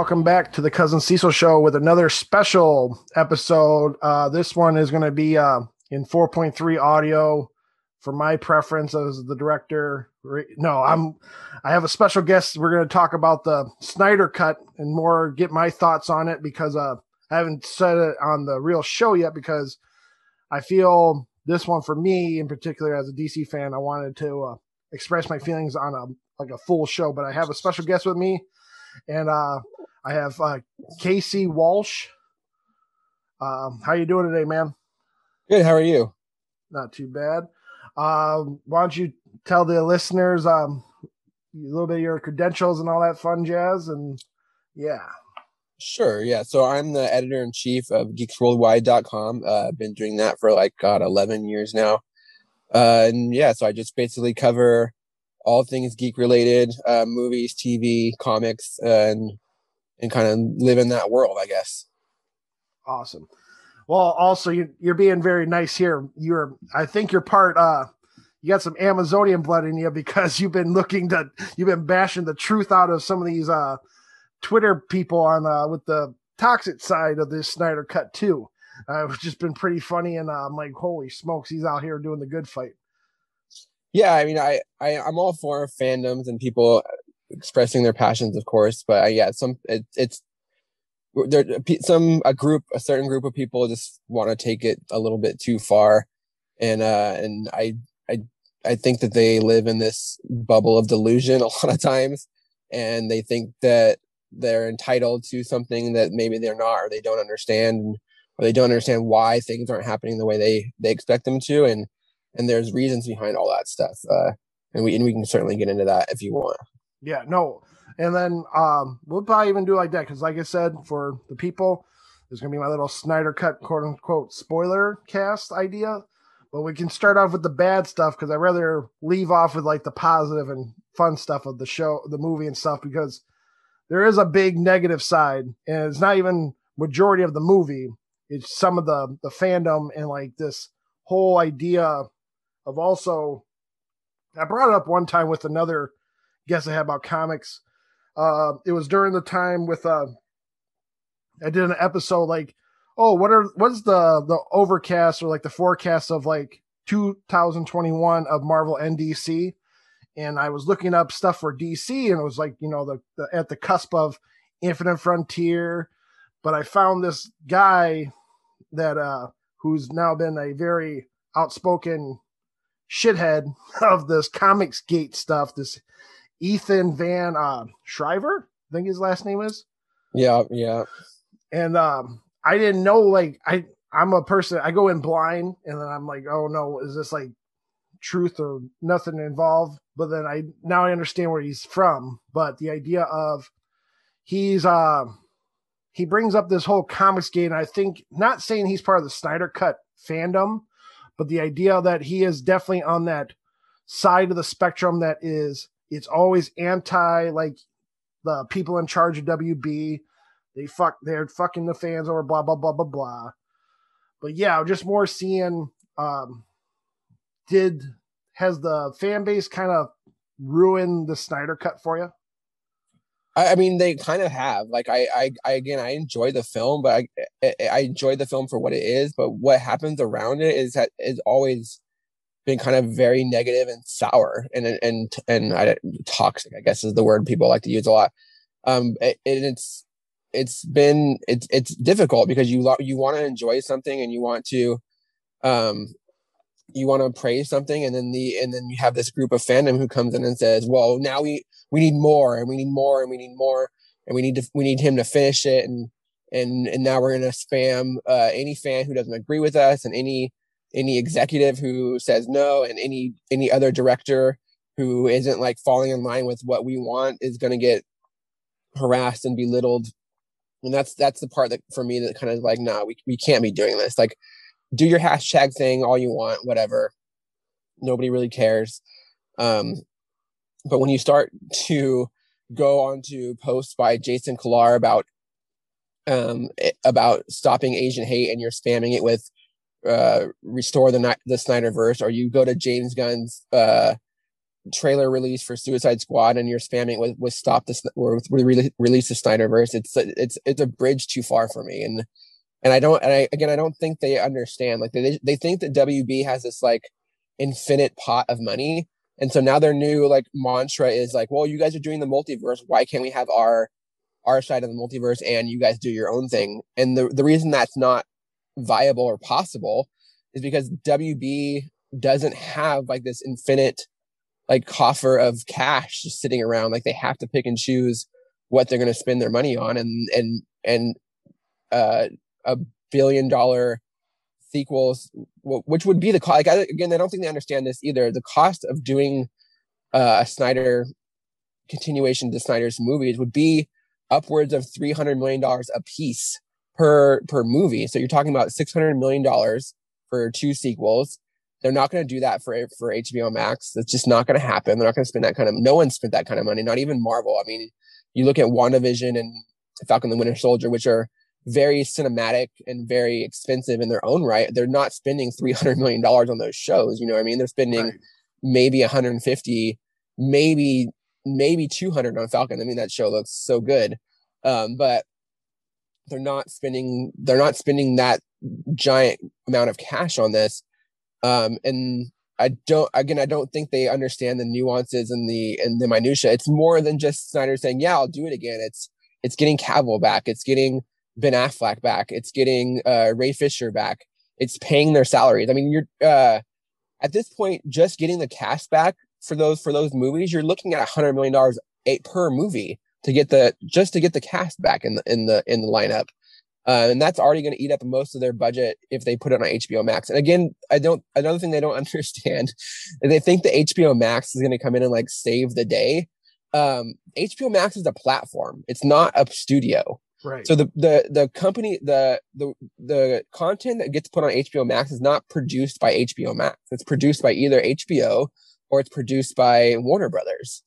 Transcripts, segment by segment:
welcome back to the Cousin Cecil Show with another special episode. Uh, this one is going to be uh, in 4.3 audio for my preference as the director. No, I'm. I have a special guest. We're going to talk about the Snyder Cut and more. Get my thoughts on it because uh, I haven't said it on the real show yet because I feel this one for me in particular as a DC fan. I wanted to uh, express my feelings on a like a full show, but I have a special guest with me and uh, I have uh, KC Walsh. Um, how you doing today, man? Good. How are you? Not too bad. Um, why don't you tell the listeners um, a little bit of your credentials and all that fun jazz? And yeah. Sure. Yeah. So I'm the editor in chief of geeksworldwide.com. Uh, I've been doing that for like, God, 11 years now. Uh, and yeah, so I just basically cover all things geek related, uh, movies, TV, comics, and and kind of live in that world, I guess. Awesome. Well, also you, you're being very nice here. You're, I think you're part. uh You got some Amazonian blood in you because you've been looking to, you've been bashing the truth out of some of these uh Twitter people on uh with the toxic side of this Snyder Cut too. Uh, it's just been pretty funny, and uh, I'm like, holy smokes, he's out here doing the good fight yeah i mean I, I i'm all for fandoms and people expressing their passions of course but I, yeah some it, it's there some a group a certain group of people just want to take it a little bit too far and uh and i i i think that they live in this bubble of delusion a lot of times and they think that they're entitled to something that maybe they're not or they don't understand or they don't understand why things aren't happening the way they they expect them to and and there's reasons behind all that stuff. Uh, and we and we can certainly get into that if you want. Yeah, no, and then um, we'll probably even do like that because, like I said, for the people, there's gonna be my little Snyder cut quote unquote spoiler cast idea. But we can start off with the bad stuff because I'd rather leave off with like the positive and fun stuff of the show, the movie and stuff because there is a big negative side, and it's not even majority of the movie. It's some of the the fandom and like this whole idea of also I brought it up one time with another guest I had about comics. Uh, it was during the time with uh, I did an episode like, oh, what are what's the the overcast or like the forecast of like 2021 of Marvel and DC? And I was looking up stuff for DC, and it was like you know the, the at the cusp of Infinite Frontier, but I found this guy that uh who's now been a very outspoken shithead of this comics gate stuff. This Ethan Van uh, Shriver, I think his last name is. Yeah, yeah. And um, I didn't know like I I'm a person I go in blind and then I'm like, oh no, is this like truth or nothing involved? But then I now I understand where he's from. But the idea of he's uh he brings up this whole comics gate. I think not saying he's part of the Snyder Cut fandom, but the idea that he is definitely on that side of the spectrum that is it's always anti like the people in charge of WB. They fuck they're fucking the fans over blah blah blah blah blah. But yeah, just more seeing um did has the fan base kind of ruined the Snyder cut for you? I, mean, they kind of have. Like, I, I, I, again, I enjoy the film, but I, I enjoy the film for what it is. But what happens around it is that is always been kind of very negative and sour and and and I, toxic. I guess is the word people like to use a lot. Um, and it's it's been it's it's difficult because you you want to enjoy something and you want to um you want to praise something and then the and then you have this group of fandom who comes in and says well now we we need more and we need more and we need more and we need to we need him to finish it and and and now we're to spam uh, any fan who doesn't agree with us and any any executive who says no and any any other director who isn't like falling in line with what we want is going to get harassed and belittled. And that's that's the part that for me that kind of like no nah, we, we can't be doing this. Like do your hashtag thing all you want whatever. Nobody really cares. Um but when you start to go on to posts by Jason Kilar about um about stopping Asian hate and you're spamming it with uh restore the the Snyderverse or you go to James Gunn's uh trailer release for Suicide Squad and you're spamming with with stop this or with re- release the Snyderverse, it's it's it's a bridge too far for me. And and I don't and I again I don't think they understand. Like they they think that WB has this like infinite pot of money. And so now their new like mantra is like, well, you guys are doing the multiverse. Why can't we have our our side of the multiverse and you guys do your own thing? And the the reason that's not viable or possible is because WB doesn't have like this infinite like coffer of cash just sitting around. Like they have to pick and choose what they're going to spend their money on, and and and uh, a billion dollar sequels, which would be the cost. Like I, again, I don't think they understand this either. The cost of doing uh, a Snyder continuation to Snyder's movies would be upwards of three hundred million dollars a piece per per movie. So you're talking about six hundred million dollars for two sequels. They're not going to do that for for HBO Max. It's just not going to happen. They're not going to spend that kind of. No one spent that kind of money. Not even Marvel. I mean, you look at WandaVision and Falcon the Winter Soldier, which are very cinematic and very expensive in their own right. They're not spending three hundred million dollars on those shows. You know what I mean? They're spending right. maybe 150, maybe maybe 200 on Falcon. I mean, that show looks so good, um, but they're not spending they're not spending that giant amount of cash on this um, and I don't again I don't think they understand the nuances and the and the minutia. It's more than just Snyder saying, "Yeah, I'll do it again." It's it's getting Cavill back. It's getting Ben Affleck back. It's getting uh, Ray Fisher back. It's paying their salaries. I mean, you're uh, at this point just getting the cash back for those for those movies. You're looking at a hundred million dollars per movie to get the just to get the cast back in the in the in the lineup. Uh, and that's already going to eat up most of their budget if they put it on HBO Max. And again, I don't. Another thing they don't understand, is they think the HBO Max is going to come in and like save the day. Um, HBO Max is a platform; it's not a studio. Right. So the the the company the the the content that gets put on HBO Max is not produced by HBO Max. It's produced by either HBO or it's produced by Warner Brothers.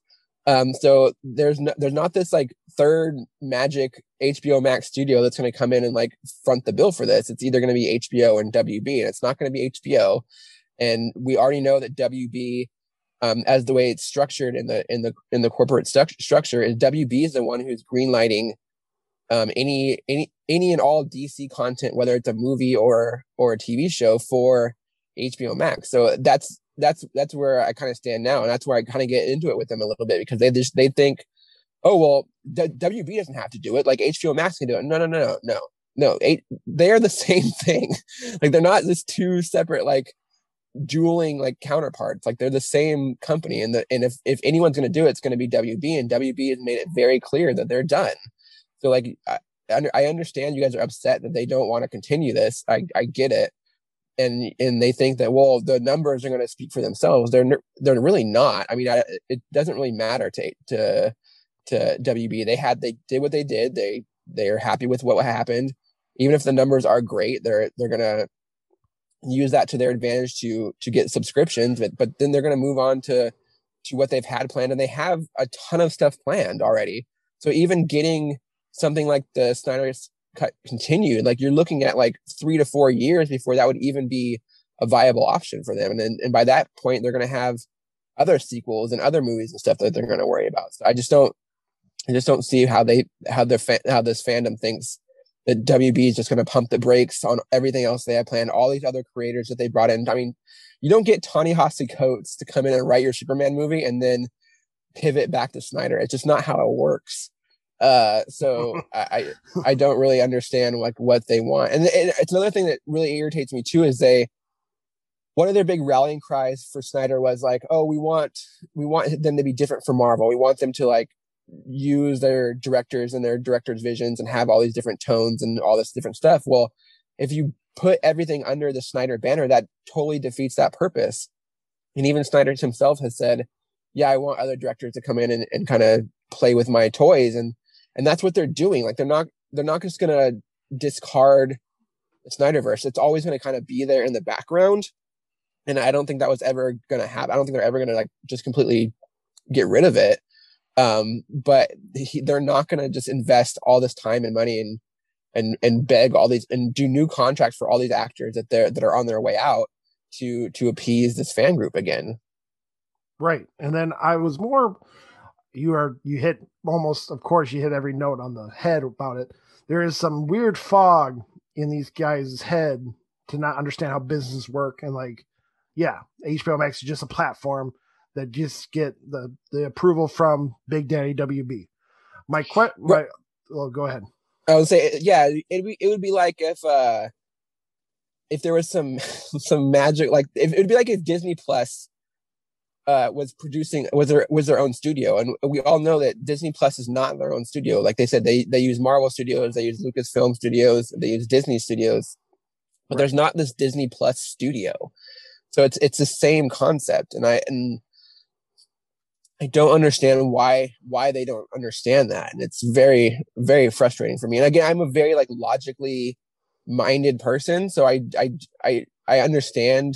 Um, so there's no, there's not this like third magic HBO Max studio that's going to come in and like front the bill for this. It's either going to be HBO and WB, and it's not going to be HBO. And we already know that WB, um, as the way it's structured in the in the in the corporate stu- structure, is WB is the one who's greenlighting um, any any any and all DC content, whether it's a movie or or a TV show for HBO Max. So that's that's that's where I kind of stand now, and that's where I kind of get into it with them a little bit because they just they think, oh well, WB doesn't have to do it, like HBO Max can do it. No, no, no, no, no. Eight, they're the same thing. like they're not just two separate like dueling like counterparts. Like they're the same company, and the and if if anyone's going to do it, it's going to be WB, and WB has made it very clear that they're done. So like I, I understand you guys are upset that they don't want to continue this. I I get it and and they think that well the numbers are going to speak for themselves. They're they're really not. I mean I, it doesn't really matter to to to wb they had they did what they did. They they're happy with what happened. Even if the numbers are great they're they're going to use that to their advantage to to get subscriptions but but then they're going to move on to to what they've had planned and they have a ton of stuff planned already. So even getting something like the snyder's cut continued, like you're looking at like three to four years before that would even be a viable option for them. And then, and by that point, they're going to have other sequels and other movies and stuff that they're going to worry about. So I just don't, I just don't see how they, how their, fa- how this fandom thinks that WB is just going to pump the brakes on everything else they have planned. All these other creators that they brought in. I mean, you don't get Ta-Nehisi Coates to come in and write your Superman movie and then pivot back to Snyder. It's just not how it works. Uh, so I I don't really understand like what they want, and, and it's another thing that really irritates me too is they one of their big rallying cries for Snyder was like, "Oh, we want we want them to be different from Marvel. We want them to like use their directors and their directors' visions and have all these different tones and all this different stuff." Well, if you put everything under the Snyder banner, that totally defeats that purpose. And even Snyder himself has said, "Yeah, I want other directors to come in and, and kind of play with my toys." And and that's what they're doing. Like they're not they're not just gonna discard the Snyderverse. It's always gonna kind of be there in the background. And I don't think that was ever gonna happen. I don't think they're ever gonna like just completely get rid of it. Um, but he, they're not gonna just invest all this time and money and and and beg all these and do new contracts for all these actors that they're that are on their way out to to appease this fan group again. Right. And then I was more you are you hit almost of course you hit every note on the head about it. There is some weird fog in these guys' head to not understand how business work and like yeah, HBO Max is just a platform that just get the the approval from Big Daddy WB. My question, well, well, go ahead. I would say, yeah, it it would be like if uh if there was some some magic, like if, it would be like if Disney Plus uh was producing was their was their own studio, and we all know that Disney Plus is not their own studio. Like they said, they they use Marvel Studios, they use Lucasfilm Studios, they use Disney Studios, but right. there's not this Disney Plus studio. So it's it's the same concept, and I and I don't understand why why they don't understand that, and it's very very frustrating for me. And again, I'm a very like logically minded person, so I I I I understand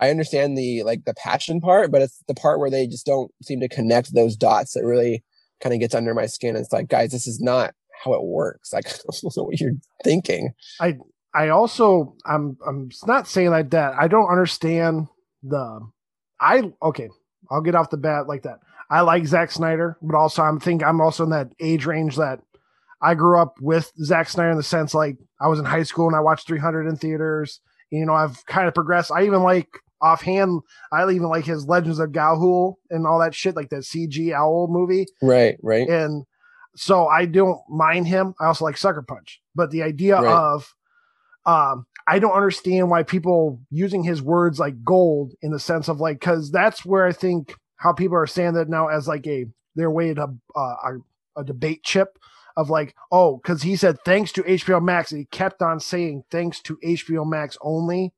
I understand the like the passion part, but it's the part where they just don't seem to connect those dots that really kind of gets under my skin. It's like, guys, this is not how it works. Like, I don't know what you're thinking. I I also I'm I'm not saying like that. I don't understand the I okay. I'll get off the bat like that. I like Zack Snyder, but also I'm think I'm also in that age range that I grew up with Zack Snyder in the sense like I was in high school and I watched 300 in theaters. You know, I've kind of progressed. I even like offhand, I even like his Legends of Ga'Hoole and all that shit, like that CG Owl movie. Right, right. And so I don't mind him. I also like Sucker Punch, but the idea right. of um, I don't understand why people using his words like gold in the sense of like because that's where I think how people are saying that now as like a their way to uh, a, a debate chip of like oh because he said thanks to HBO Max and he kept on saying thanks to HBO Max only.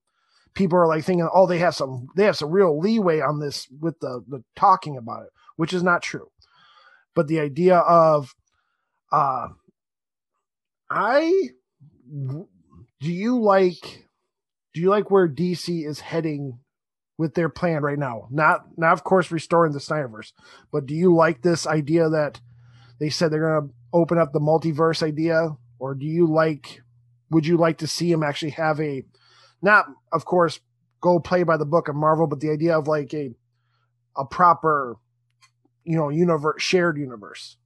People are like thinking oh they have some they have some real leeway on this with the the talking about it, which is not true. But the idea of uh I do you like do you like where DC is heading with their plan right now? Not not of course restoring the Snyderverse, but do you like this idea that they said they're going to open up the multiverse idea or do you like would you like to see him actually have a not of course go play by the book of Marvel, but the idea of like a a proper you know universe shared universe.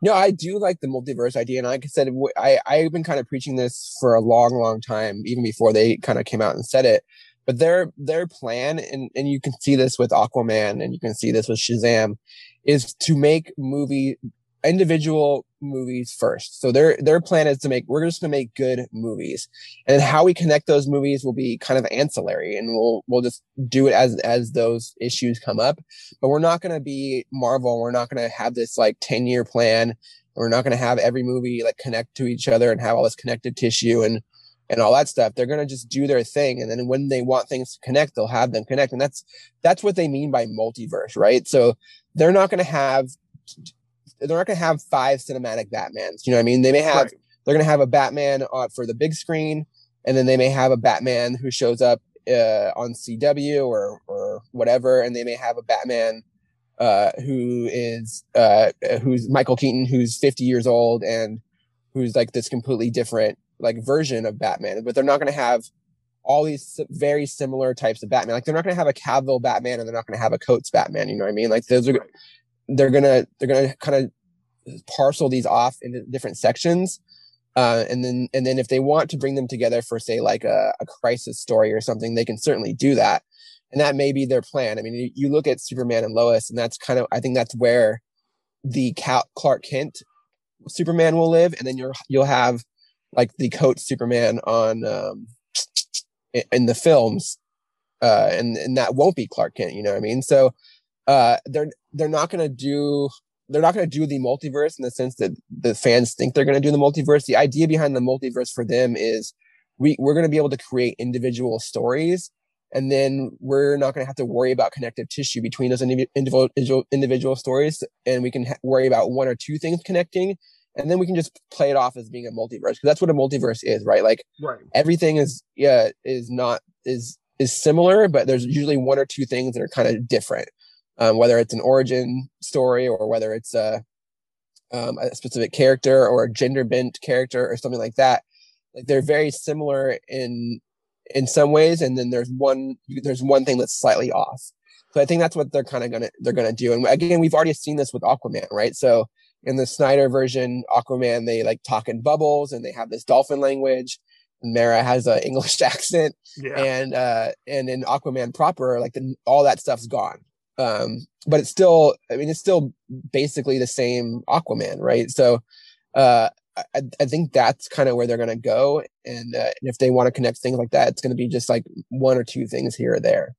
No, I do like the multiverse idea, and like I said, I I've been kind of preaching this for a long, long time, even before they kind of came out and said it. But their their plan, and and you can see this with Aquaman, and you can see this with Shazam, is to make movie individual movies first. So their their plan is to make we're just going to make good movies, and how we connect those movies will be kind of ancillary, and we'll we'll just do it as as those issues come up. But we're not going to be Marvel. We're not going to have this like ten year plan. We're not going to have every movie like connect to each other and have all this connective tissue and and all that stuff. They're going to just do their thing, and then when they want things to connect, they'll have them connect, and that's that's what they mean by multiverse, right? So they're not going to have they're not going to have five cinematic Batmans. You know what I mean? They may have right. they're going to have a Batman uh, for the big screen, and then they may have a Batman who shows up uh, on CW or or whatever, and they may have a Batman uh, who is uh, who's Michael Keaton, who's 50 years old and who's like this completely different like version of Batman. But they're not going to have all these very similar types of Batman. Like they're not going to have a Cavill Batman and they're not going to have a Coates Batman. You know what I mean? Like those are they're gonna they're gonna kind of parcel these off into different sections uh, and then and then if they want to bring them together for say like a, a, crisis story or something they can certainly do that. And that may be their plan. I mean you, you look at superman and lois and that's kind of i think that's where the Cal- clark kent superman will live and then you're you'll have like the Coates superman on um in, in the films uh and and that won't be clark kent you know what i mean? So uh, they're they're not going to do they're not going to do the multiverse in the sense that the fans think they're going to do the multiverse. The idea behind the multiverse for them is we we're going to be able to create individual stories, and then we're not going to have to worry about connective tissue between those individual individual stories, and we can ha- worry about one or two things connecting, and then we can just play it off as being a multiverse because that's what a multiverse is, right? Like right. everything is yeah is not is is similar, but there's usually one or two things that are kind of different um, whether it's an origin story or whether it's a, um, a specific character or a gender bent character or something like that. Like they're very similar in in some ways, and then there's one there's one thing that's slightly off. So I think that's what they're kind of gonna they're gonna do. And again, we've already seen this with Aquaman, right? So in the Snyder version, Aquaman, they like talk in bubbles and they have this dolphin language. And Mera has an English accent, yeah. and uh, and in Aquaman proper, like the, all that stuff's gone. Um, but it's still, I mean, it's still basically the same Aquaman, right? So, uh, I, I think that's kind of where they're going to go, and, uh, and if they want to connect things like that, it's going to be just like one or two things here or there.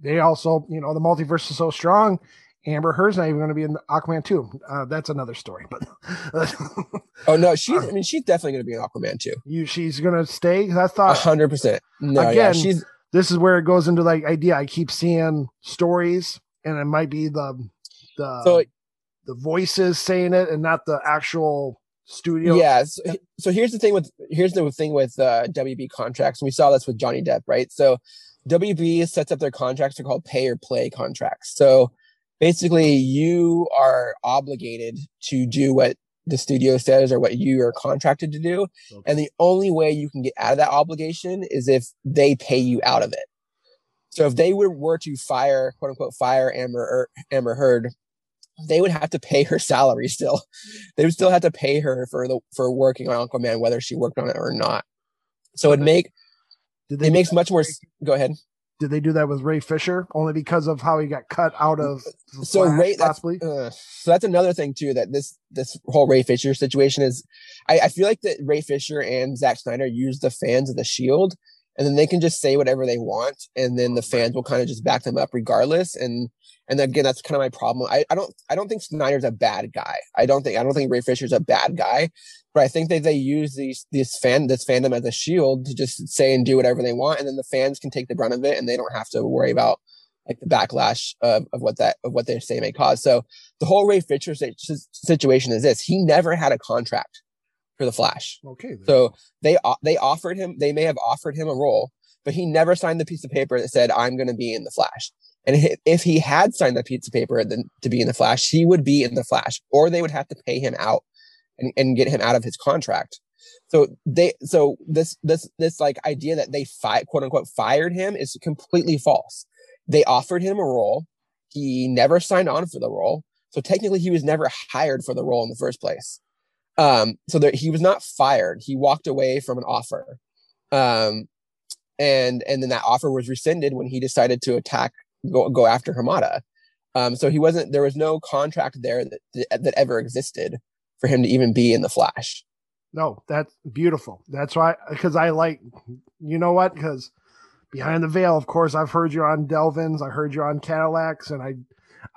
They also, you know, the multiverse is so strong Amber Heard's not even going to be in Aquaman 2. Uh, that's another story. But oh no, she's. I mean, she's definitely going to be in Aquaman 2. You, she's going to stay. I thought hundred percent. No, again, yeah, she's. This is where it goes into like idea. I keep seeing stories, and it might be the the so, the voices saying it, and not the actual studio. Yeah. So, so here's the thing with here's the thing with uh, WB contracts. We saw this with Johnny Depp, right? So WB sets up their contracts. They're called pay or play contracts. So basically you are obligated to do what the studio says or what you are contracted to do. Okay. And the only way you can get out of that obligation is if they pay you out of it. So if they were, were to fire, quote unquote, fire Amber, er, Amber Heard, they would have to pay her salary still. They would still have to pay her for the for working on Aquaman, whether she worked on it or not. So it make it makes much more. Go ahead did they do that with Ray Fisher only because of how he got cut out of so Ray possibly? That's, uh, so that's another thing too that this this whole Ray Fisher situation is I, I feel like that Ray Fisher and Zack Snyder used the fans of the shield and then they can just say whatever they want and then the fans will kind of just back them up regardless and and again that's kind of my problem. I, I don't i don't think snyder's a bad guy. I don't think i don't think ray fisher's a bad guy but i think that they use these these fan this fandom as a shield to just say and do whatever they want and then the fans can take the brunt of it and they don't have to worry about like the backlash of, of what that of what they say may cause. So the whole ray fisher situation is this. He never had a contract for the Flash. Okay. Then. So they uh, they offered him. They may have offered him a role, but he never signed the piece of paper that said, "I'm going to be in the Flash." And if he had signed that piece of paper then to be in the Flash, he would be in the Flash, or they would have to pay him out and, and get him out of his contract. So they, so this, this, this like idea that they fi- quote unquote fired him is completely false. They offered him a role. He never signed on for the role. So technically he was never hired for the role in the first place. Um, so that he was not fired. He walked away from an offer. Um, and, and then that offer was rescinded when he decided to attack go go after Hamada. Um, so he wasn't. There was no contract there that, that that ever existed for him to even be in the Flash. No, that's beautiful. That's why because I like, you know what? Because behind the veil, of course, I've heard you on Delvins, I heard you on Cadillacs, and I,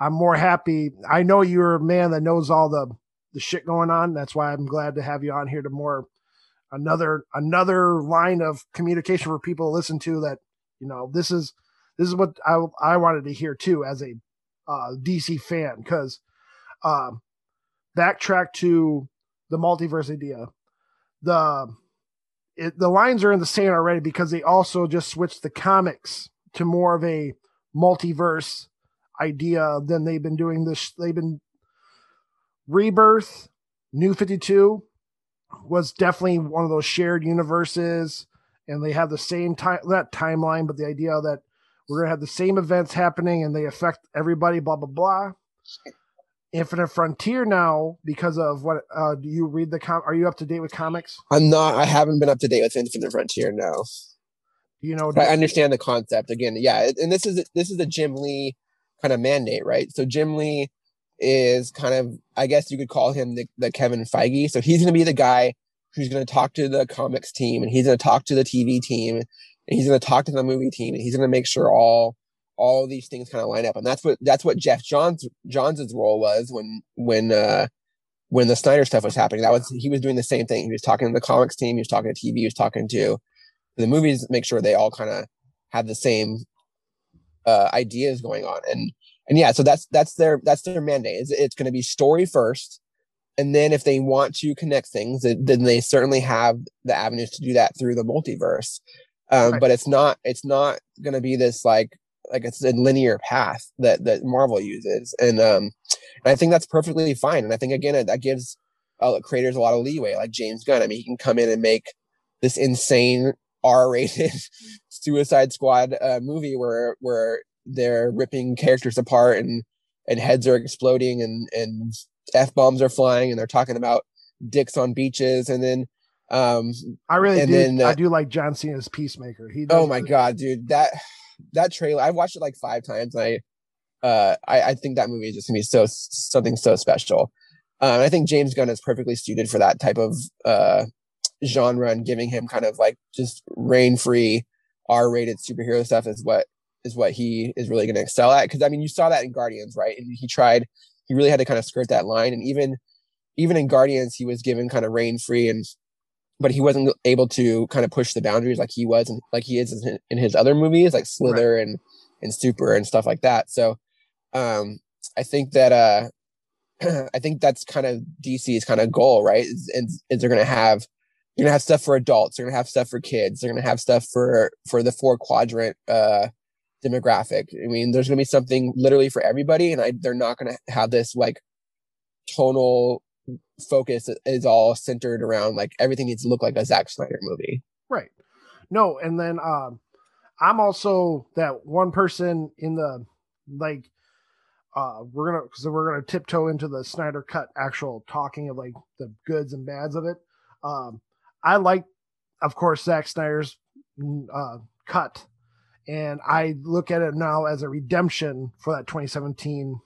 I'm more happy. I know you're a man that knows all the the shit going on. That's why I'm glad to have you on here to more another another line of communication for people to listen to. That you know this is this is what I I wanted to hear too as a uh, DC fan because um, backtrack to the multiverse idea. The it, the lines are in the sand already because they also just switched the comics to more of a multiverse idea than they've been doing this. They've been Rebirth, New 52 was definitely one of those shared universes and they have the same time that timeline but the idea that we're gonna have the same events happening, and they affect everybody. Blah blah blah. Infinite Frontier now because of what? Uh, do you read the com? Are you up to date with comics? I'm not. I haven't been up to date with Infinite Frontier. No. You know, I understand the concept again. Yeah, and this is this is a Jim Lee kind of mandate, right? So Jim Lee is kind of, I guess you could call him the, the Kevin Feige. So he's going to be the guy who's going to talk to the comics team and he's going to talk to the TV team and he's going to talk to the movie team and he's going to make sure all all these things kind of line up. And that's what that's what Geoff Johns Johns's role was when when uh when the Snyder stuff was happening. That was he was doing the same thing. He was talking to the comics team he was talking to TV he was talking to the movies make sure they all kind of have the same uh ideas going on. And and yeah so that's that's their that's their mandate it's, it's going to be story first and then if they want to connect things then they certainly have the avenues to do that through the multiverse um, right. but it's not it's not going to be this like like it's a linear path that that Marvel uses, and um, and I think that's perfectly fine. And I think again that gives uh, creators a lot of leeway. Like James Gunn, I mean, he can come in and make this insane R-rated Suicide Squad uh, movie where where they're ripping characters apart and and heads are exploding and and f bombs are flying and they're talking about dicks on beaches and then um I really do. then, uh, I do like John Cena's Peacemaker. He. does oh my god dude that that trailer i've watched it like five times and i uh i, I think that movie is just gonna be so something so special um i think james gunn is perfectly suited for that type of uh genre and giving him kind of like just rain free r-rated superhero stuff is what is what he is really going to excel at. Because i mean you saw that in guardians right? And he tried he really had to kind of skirt that line. And even even in guardians he was given kind of rain free and but he wasn't able to kind of push the boundaries like he was and like he is in, in his other movies like slither and and super and stuff like that. So um i think that uh i think that's kind of dc's kind of goal right? Is, is, is they're gonna have you're gonna have stuff for adults they're gonna have stuff for kids they're gonna have stuff for for the four quadrant uh demographic i mean there's gonna be something literally for everybody and i they're not gonna have this like tonal focus is all centered around like everything needs to look like a Zack Snyder movie. Right. No, and then um I'm also that one person in the like uh we're gonna because we're gonna tiptoe into the Snyder cut actual talking of like the goods and bads of it. Um I like of course Zack Snyder's uh cut and I look at it now as a redemption for that 2017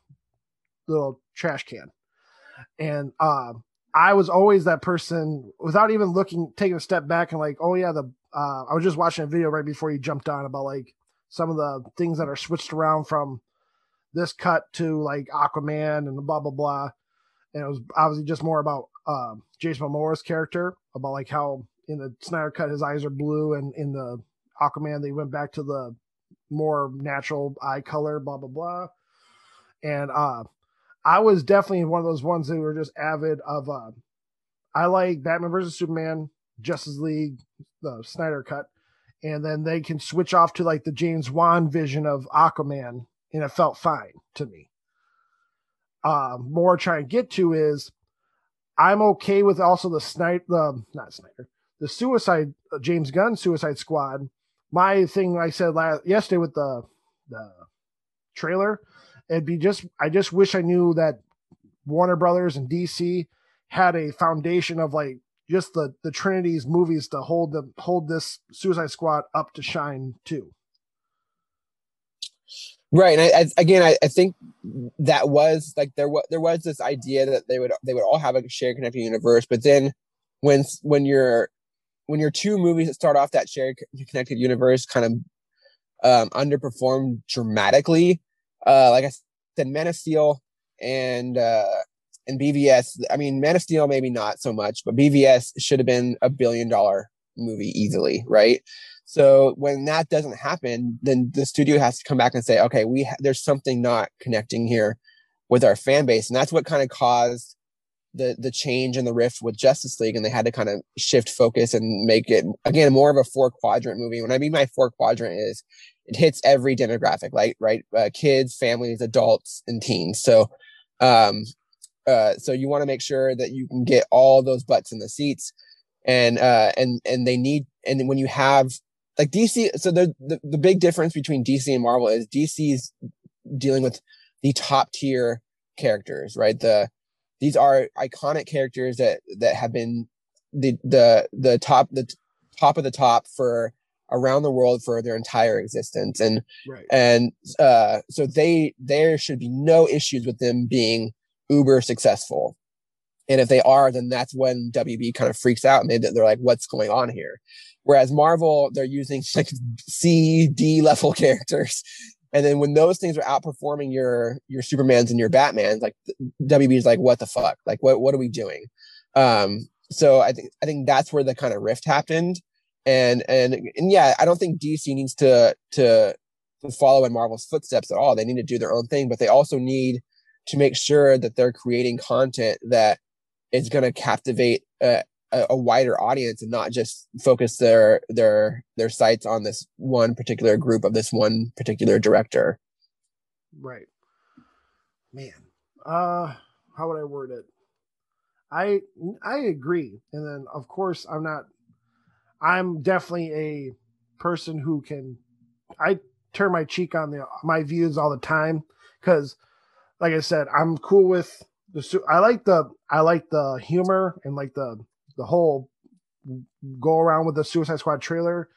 little trash can. And um I was always that person without even looking, taking a step back and like, oh yeah, the uh, I was just watching a video right before you jumped on about like some of the things that are switched around from this cut to like Aquaman and blah blah blah, and it was obviously just more about uh, Jason Momoa's character about like how in the Snyder cut his eyes are blue and in the Aquaman they went back to the more natural eye color, blah blah blah, and uh I was definitely one of those ones that were just avid of. Uh, I like Batman versus Superman, Justice League, the Snyder cut, and then they can switch off to like the James Wan vision of Aquaman, and it felt fine to me. Uh, more trying to get to is I'm okay with also the Snyder, the not Snyder, the Suicide uh, James Gunn Suicide Squad. My thing I said last yesterday with the the trailer it'd be just I just wish I knew that Warner Brothers and DC had a foundation of like just the the Trinity's movies to hold the hold this Suicide Squad up to shine too. Right, and I, I again, I, I think that was like there was there was this idea that they would they would all have a shared connected universe, but then when when you're when your two movies that start off that shared connected universe kind of um, underperform dramatically, uh, like I said, Man of Steel and uh, and BVS. I mean, Man of Steel maybe not so much, but BVS should have been a billion dollar movie easily, right? So when that doesn't happen, then the studio has to come back and say, okay, we ha- there's something not connecting here with our fan base, and that's what kind of caused the the change and the rift with Justice League, and they had to kind of shift focus and make it again more of a four quadrant movie. When I mean my four quadrant is it hits every demographic, like right, uh, kids, families, adults, and teens. So, um, uh, so you want to make sure that you can get all those butts in the seats, and uh, and and they need, and when you have like DC, so the, the the big difference between DC and Marvel is DC's dealing with the top tier characters, right? The these are iconic characters that that have been the the the top the top of the top for around the world for their entire existence. And Right. and uh so they there should be no issues with them being uber successful. And if they are then that's when wb kind of freaks out and they, they're like what's going on here? Whereas marvel they're using like c d level characters and then when those things are outperforming your your supermans and your batmans like wb is like what the fuck? Like what what are we doing? Um so i think i think that's where the kind of rift happened. And and and yeah i don't think dc needs to to follow in marvel's footsteps at all. They need to do their own thing but they also need to make sure that they're creating content that is going to captivate a, a, a wider audience and not just focus their their their sights on this one particular group of this one particular director Right. Man. Uh how would I word it? I I agree. And then of course I'm not I'm definitely a person who can I turn my cheek on the my views all the time because, like I said, I'm cool with the. I like the I like the humor and like the the whole go around with the Suicide Squad trailer,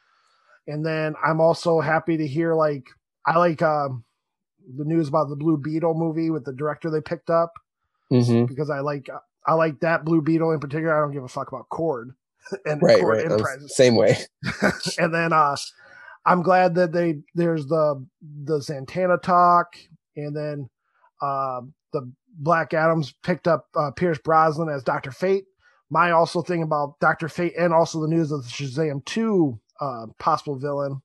and then I'm also happy to hear like I like um, the news about the Blue Beetle movie with the director they picked up Mm-hmm. because I like I like that Blue Beetle in particular. I don't give a fuck about Kord and Right, Kord right. Enterprises. Same way. and then uh I'm glad that they there's the the Santana talk and then uh the Black Adams picked up uh, Pierce Brosnan as Doctor Fate. My also thing about Doctor Fate and also the news of the Shazam 2 uh possible villain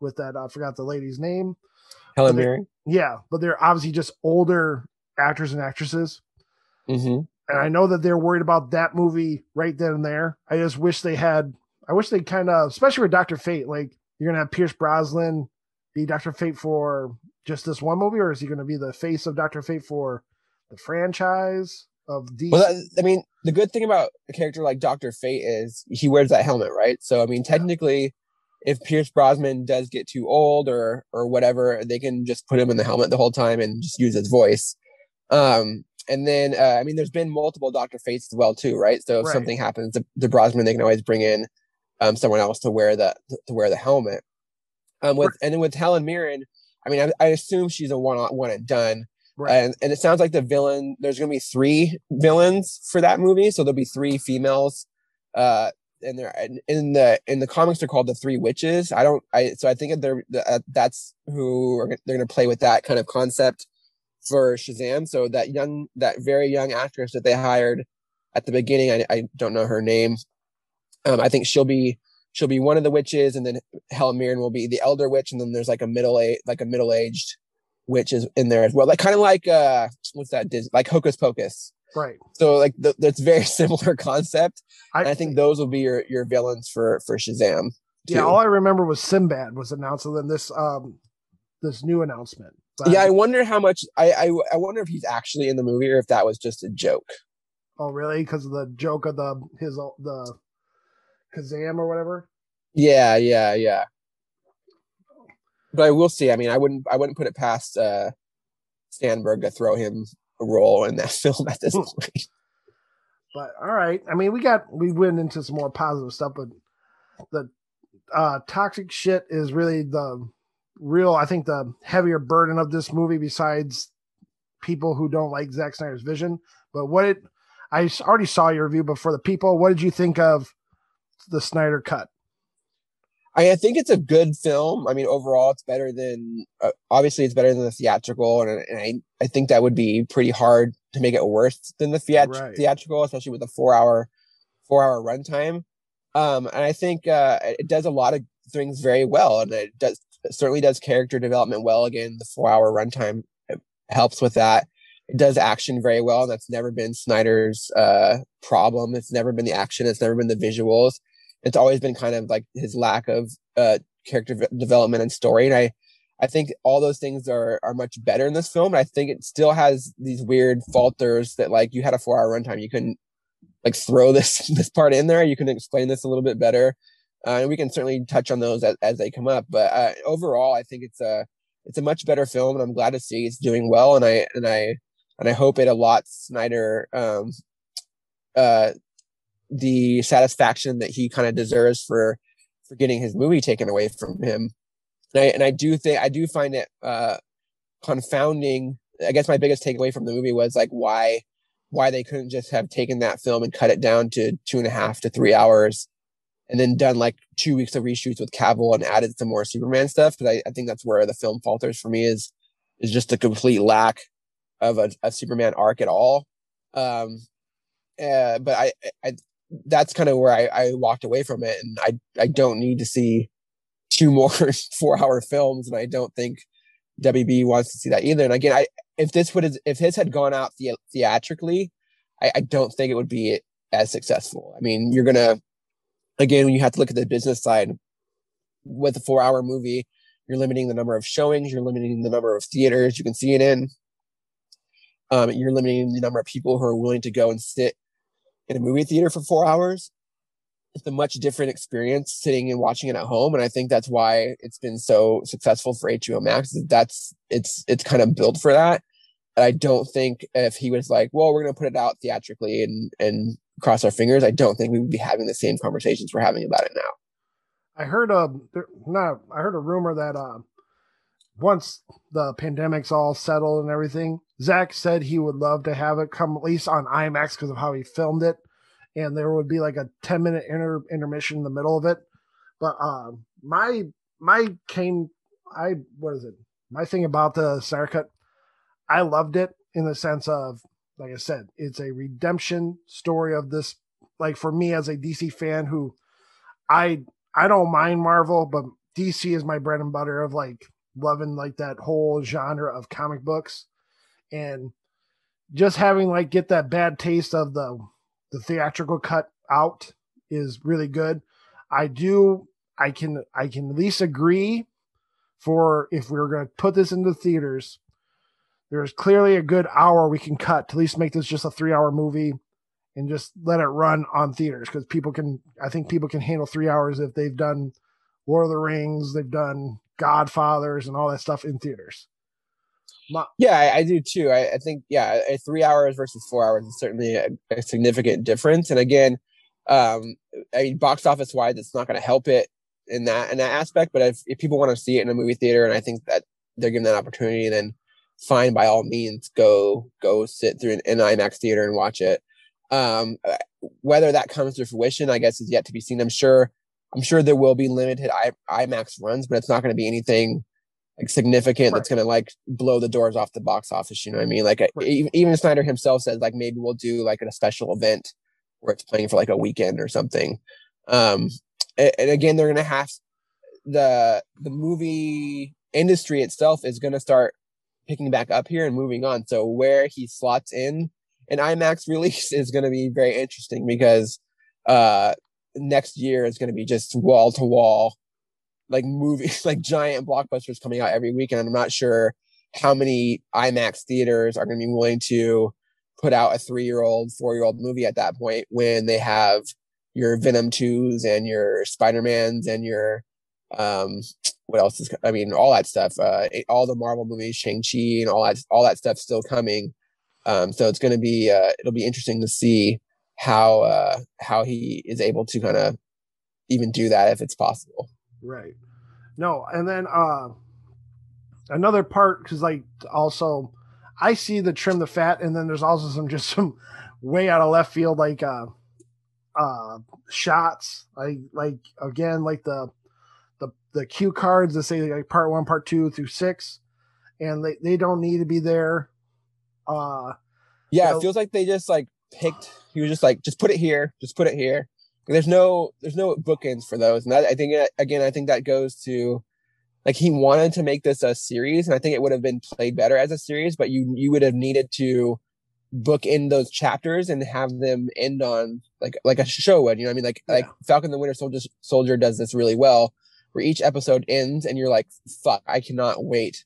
with that I forgot the lady's name. Helen Mirren. Yeah, but they're obviously just older actors and actresses. Mm-hmm. and I know that they're worried about that movie right then and there. I just wish they had. I wish they kind of, especially with Doctor Fate, like you're gonna have Pierce Brosnan be Doctor Fate for just this one movie, or is he gonna be the face of Doctor Fate for the franchise of DC? Well, I mean, the good thing about a character like Doctor Fate is he wears that helmet, right? So, I mean, technically, if Pierce Brosnan does get too old or or whatever, they can just put him in the helmet the whole time and just use his voice. Um, and then, uh, I mean, there's been multiple Doctor Fates as well, too, right? So if Right. something happens to, to Brosnan, they can always bring in um, someone else to wear the to wear the helmet. Um, with and then with Helen Mirren, I mean, I, I assume she's a one on one and done. Right, And and it sounds like the villain. There's going to be three villains for that movie, so there'll be three females. Uh, and they're in the in the comics they're called the Three Witches. I don't. I so I think they're uh, that's who are, they're going to play with that kind of concept for Shazam. So that young, that very young actress that they hired at the beginning, I, I don't know her name. Um, I think she'll be she'll be one of the witches, and then Helen Mirren will be the elder witch, and then there's like a middle age like a middle aged witch is in there as well. Like kind of like uh what's that like Hocus Pocus. right. So like th- that's very similar concept. I, And I think those will be your your villains for for Shazam. yeah. All I remember was Sinbad was announced, and then this um this new announcement. But- yeah, I wonder how much I, I I wonder if he's actually in the movie or if that was just a joke. oh really? Because of the joke of the his the Kazam or whatever. Yeah, yeah, yeah. But I will see. I mean, I wouldn't I wouldn't put it past uh Sandberg to throw him a role in that film at this Hmm. point. But all right. I mean, we got we went into some more positive stuff, but the uh toxic shit is really the real I think the heavier burden of this movie besides people who don't like Zack Snyder's vision. But what it, I already saw your review, but for the people, what did you think of the Snyder cut? I, I think it's a good film. I mean, overall, it's better than uh, obviously it's better than the theatrical, and, and I I think that would be pretty hard to make it worse than the theat- Right. theatrical, especially with a four hour four hour runtime. Um, and I think uh, it does a lot of things very well, and it does it certainly does character development well. Again, the four hour runtime helps with that. It does action very well, that's never been Snyder's uh, problem. It's never been the action. It's never been the visuals it's always been kind of like his lack of uh character development and story and i i think all those things are are much better in this film and i think it still has these weird falters that like you had a four hour runtime you couldn't like throw this this part in there you can explain this a little bit better uh, and we can certainly touch on those as, as they come up but uh, overall i think it's a it's a much better film and i'm glad to see it's doing well and i and i and i hope it allots snyder um uh the satisfaction that he kind of deserves for for getting his movie taken away from him. And I, and I do think I do find it uh confounding. I guess my biggest takeaway from the movie was like why why they couldn't just have taken that film and cut it down to two and a half to three hours and then done like two weeks of reshoots with Cavill and added some more Superman stuff. Because I, I think that's where the film falters for me is is just a complete lack of a, a Superman arc at all. Um, uh, but I, I that's kind of where I, I walked away from it, and I I don't need to see two more four hour films, and I don't think WB wants to see that either. And again, I if this would if his had gone out the, theatrically, I, I don't think it would be as successful. I mean, you're gonna again when you have to look at the business side with a four hour movie, you're limiting the number of showings, you're limiting the number of theaters you can see it in. Um, you're limiting the number of people who are willing to go and sit in a movie theater for four hours. it's a much different experience sitting and watching it at home and i think that's why it's been so successful for hbo max that's it's it's kind of built for that And i don't think if he was like well we're going to put it out theatrically and and cross our fingers i don't think we would be having the same conversations we're having about it now i heard a no i heard a rumor that uh once the pandemic's all settled and everything zach said he would love to have it come at least on imax because of how he filmed it and there would be like a 10 minute inter- intermission in the middle of it. But um, my my came I what is it? My thing about the Snyder Cut, I loved it in the sense of like I said, it's a redemption story of this. Like for me as a DC fan who I I don't mind Marvel, but DC is my bread and butter of like loving like that whole genre of comic books and just having like get that bad taste of the the theatrical cut out is really good. I do I can I can at least agree for if we were going to put this into theaters, there's clearly a good hour we can cut to at least make this just a three hour movie and just let it run on theaters because people can I think people can handle three hours if they've done Lord of the Rings, they've done Godfathers and all that stuff in theaters. My- yeah, I, I, do too. I, I, think yeah, three hours versus four hours is certainly a, a significant difference. And again, um, I mean, box office wise, it's not going to help it in that in that aspect. But if, if people want to see it in a movie theater, and I think that they're given that opportunity, then fine by all means, go go sit through an, an IMAX theater and watch it. Um, whether that comes to fruition, I guess, is yet to be seen. I'm sure. I'm sure there will be limited I, IMAX runs, but it's not going to be anything like significant right. that's gonna like blow the doors off the box office. You know what I mean? Like right. even, even Snyder himself says like maybe we'll do like a special event where it's playing for like a weekend or something. Um, and, and again, they're gonna have the the movie industry itself is gonna start picking back up here and moving on. So where he slots in an IMAX release is going to be very interesting because uh next year is going to be just wall to wall like movies, like giant blockbusters coming out every week, and I'm not sure how many IMAX theaters are going to be willing to put out a three year old, four year old movie at that point when they have your Venom 2s and your Spider Mans and your, um, what else is, I mean, all that stuff, uh, all the Marvel movies, Shang-Chi and all that, all that stuff still coming. Um, so it's going to be, uh, it'll be interesting to see how, uh, how he is able to kind of even do that if it's possible. Right. No, and then uh another part because like also I see the trim the fat, and then there's also some just some way out of left field like uh uh shots like like again like the the the cue cards that say like part one part two through six and they they don't need to be there uh yeah you know, it feels like they just like picked he was just like just put it here just put it here there's no there's no bookends for those, and that, I think uh, again I think that goes to like he wanted to make this a series, and I think it would have been played better as a series, but you you would have needed to book in those chapters and have them end on like like a show would. You know what I mean? Like yeah. like Falcon the Winter Soldier Soldier does this really well, where each episode ends and you're like, fuck, I cannot wait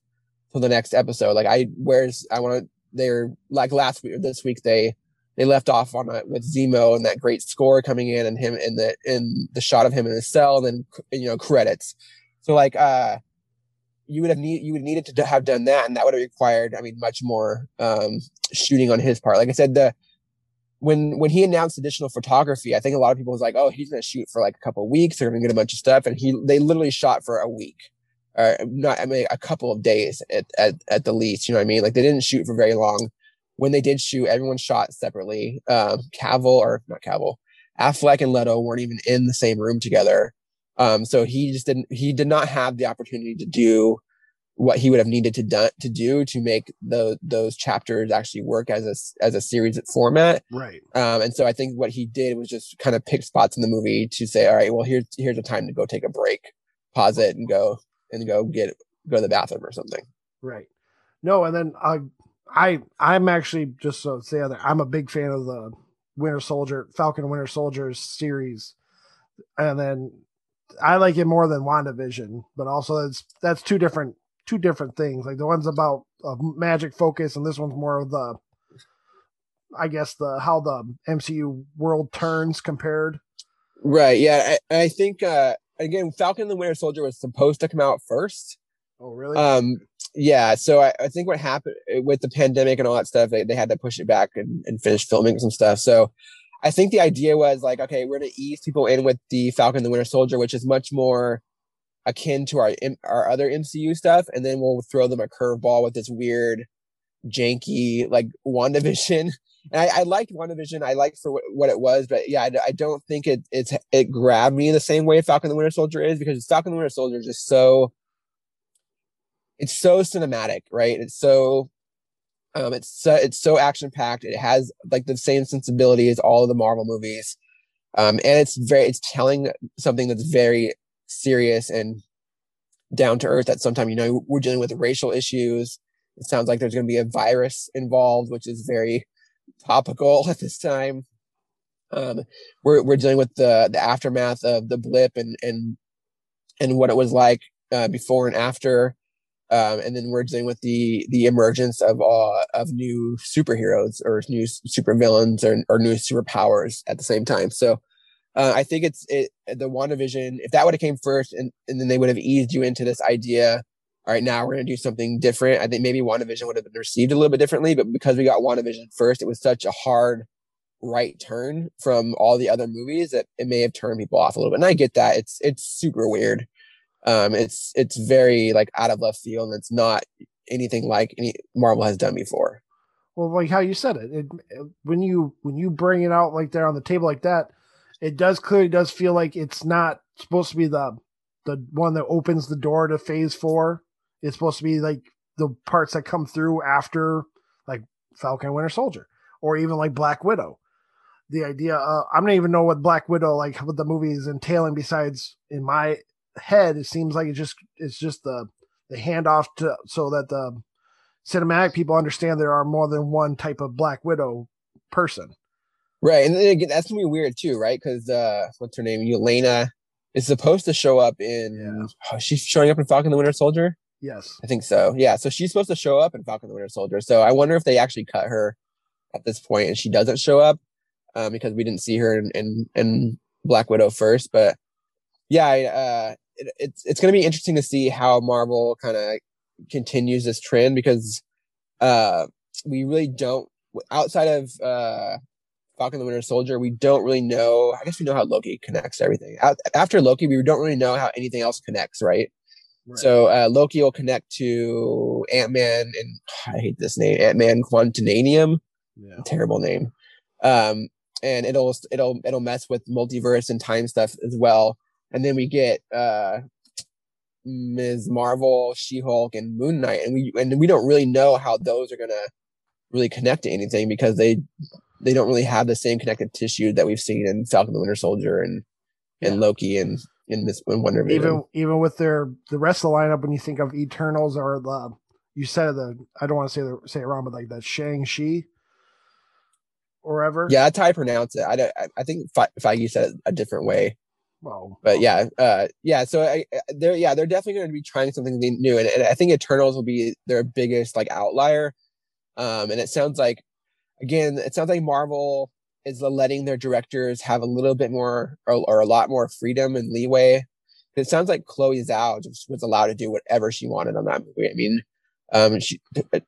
till the next episode. Like I where's I want to. They're like last week or this week they they left off on a, with Zemo and that great score coming in and him in the in the shot of him in his cell and then you know credits. So like uh you would have need you would needed to have done that and that would have required I mean much more um shooting on his part. Like I said the when when he announced additional photography, I think a lot of people was like, "Oh, he's going to shoot for like a couple weeks. They're going to get a bunch of stuff," and he they literally shot for a week, or not. I mean, a couple of days at, at at the least. You know what I mean? Like they didn't shoot for very long when they did shoot, everyone shot separately. Um, Cavill or not Cavill, Affleck and Leto weren't even in the same room together. Um, so he just didn't. He did not have the opportunity to do what he would have needed to do to do to make the those chapters actually work as a as a series format. Right. Um, and so I think what he did was just kind of pick spots in the movie to say, all right, well here's here's a time to go take a break, pause it, and go and go get go to the bathroom or something. Right. No, and then uh, I I'm actually just so say that I'm a big fan of the Winter Soldier Falcon Winter Soldier series, and then I like it more than WandaVision, but also that's that's two different two different things. Like the one's about a magic focus, and this one's more of the I guess the how the MCU world turns compared. Right. Yeah. I, I think uh again, Falcon and the Winter Soldier was supposed to come out first. Oh, really? Um. Yeah. So I, I think what happened eh, with the pandemic and all that stuff, they, they had to push it back and, and finish filming some stuff. So I think the idea was like, okay, we're gonna ease people in with the Falcon the Winter Soldier, which is much more akin to our our other MCU stuff, and then we'll throw them a curveball with this weird, janky like WandaVision. And I, I liked WandaVision. I liked for what, what it was, but yeah, I, I, don't think it it's it grabbed me the same way Falcon the Winter Soldier is because Falcon the Winter Soldier is just so it's so cinematic, right? It's so um it's so it's so action packed. It has like the same sensibility as all of the Marvel movies. Um and it's very it's telling something that's very serious and down to earth at some time. You know, we're dealing with racial issues. It sounds like there's going to be a virus involved, which is very topical at this time. Um, we're we're dealing with the the aftermath of the blip and and and what it was like uh, before and after, um, and then we're dealing with the the emergence of uh, of new superheroes or new supervillains or or new superpowers at the same time. So. Uh, I think it's it the WandaVision. If that would have came first, and, and then they would have eased you into this idea all right, now we're going to do something different. I think maybe WandaVision would have been received a little bit differently, but because we got WandaVision first, it was such a hard right turn from all the other movies that it may have turned people off a little bit. And I get that. It's it's super weird. Um it's it's very like out of left field and it's not anything like any Marvel has done before. Well, like how you said it, it, it when you when you bring it out like there on the table like that, it does clearly does feel like it's not supposed to be the the one that opens the door to phase 4 it's supposed to be like the parts that come through after like Falcon Winter Soldier or even like Black Widow. The idea, uh, I don't even know what Black Widow like what the movie is entailing. Besides, in my head, it seems like it's just it's just the the handoff to so that the cinematic people understand there are more than one type of Black Widow person. Right, and then again, that's gonna be weird too, right? Because uh, what's her name, Elena, is supposed to show up in. Yeah. Oh, she's showing up in Falcon the Winter Soldier. Yes. I think so. Yeah. So she's supposed to show up in Falcon the Winter Soldier. So I wonder if they actually cut her at this point and she doesn't show up um, because we didn't see her in, in, in Black Widow first. But yeah, I, uh, it, it's it's going to be interesting to see how Marvel kind of continues this trend because uh, we really don't outside of uh, Falcon the Winter Soldier, we don't really know. I guess we know how Loki connects everything. After Loki, we don't really know how anything else connects, right? So uh, Loki will connect to Ant Man and I hate this name, Ant Man Quantumania. Yeah. Terrible name. Um, and it'll it'll it'll mess with multiverse and time stuff as well. And then we get uh, Ms. Marvel, She Hulk, and Moon Knight, and we and we don't really know how those are gonna really connect to anything because they they don't really have the same connective tissue that we've seen in Falcon the Winter Soldier and and yeah. Loki and in this in WandaVision. Even even with their the rest of the lineup, when you think of Eternals or the you said the I don't want to say the say it wrong, but like that Shang Chi or ever. Yeah, that's how I pronounce it. I I think Feige said it a different way. Well, but yeah, uh, yeah. So I, they're yeah, they're definitely going to be trying something new, and, and I think Eternals will be their biggest like outlier. Um, and it sounds like, again, it sounds like Marvel is letting their directors have a little bit more or, or a lot more freedom and leeway. It sounds like Chloe Zhao just was allowed to do whatever she wanted on that movie. I mean, um, she,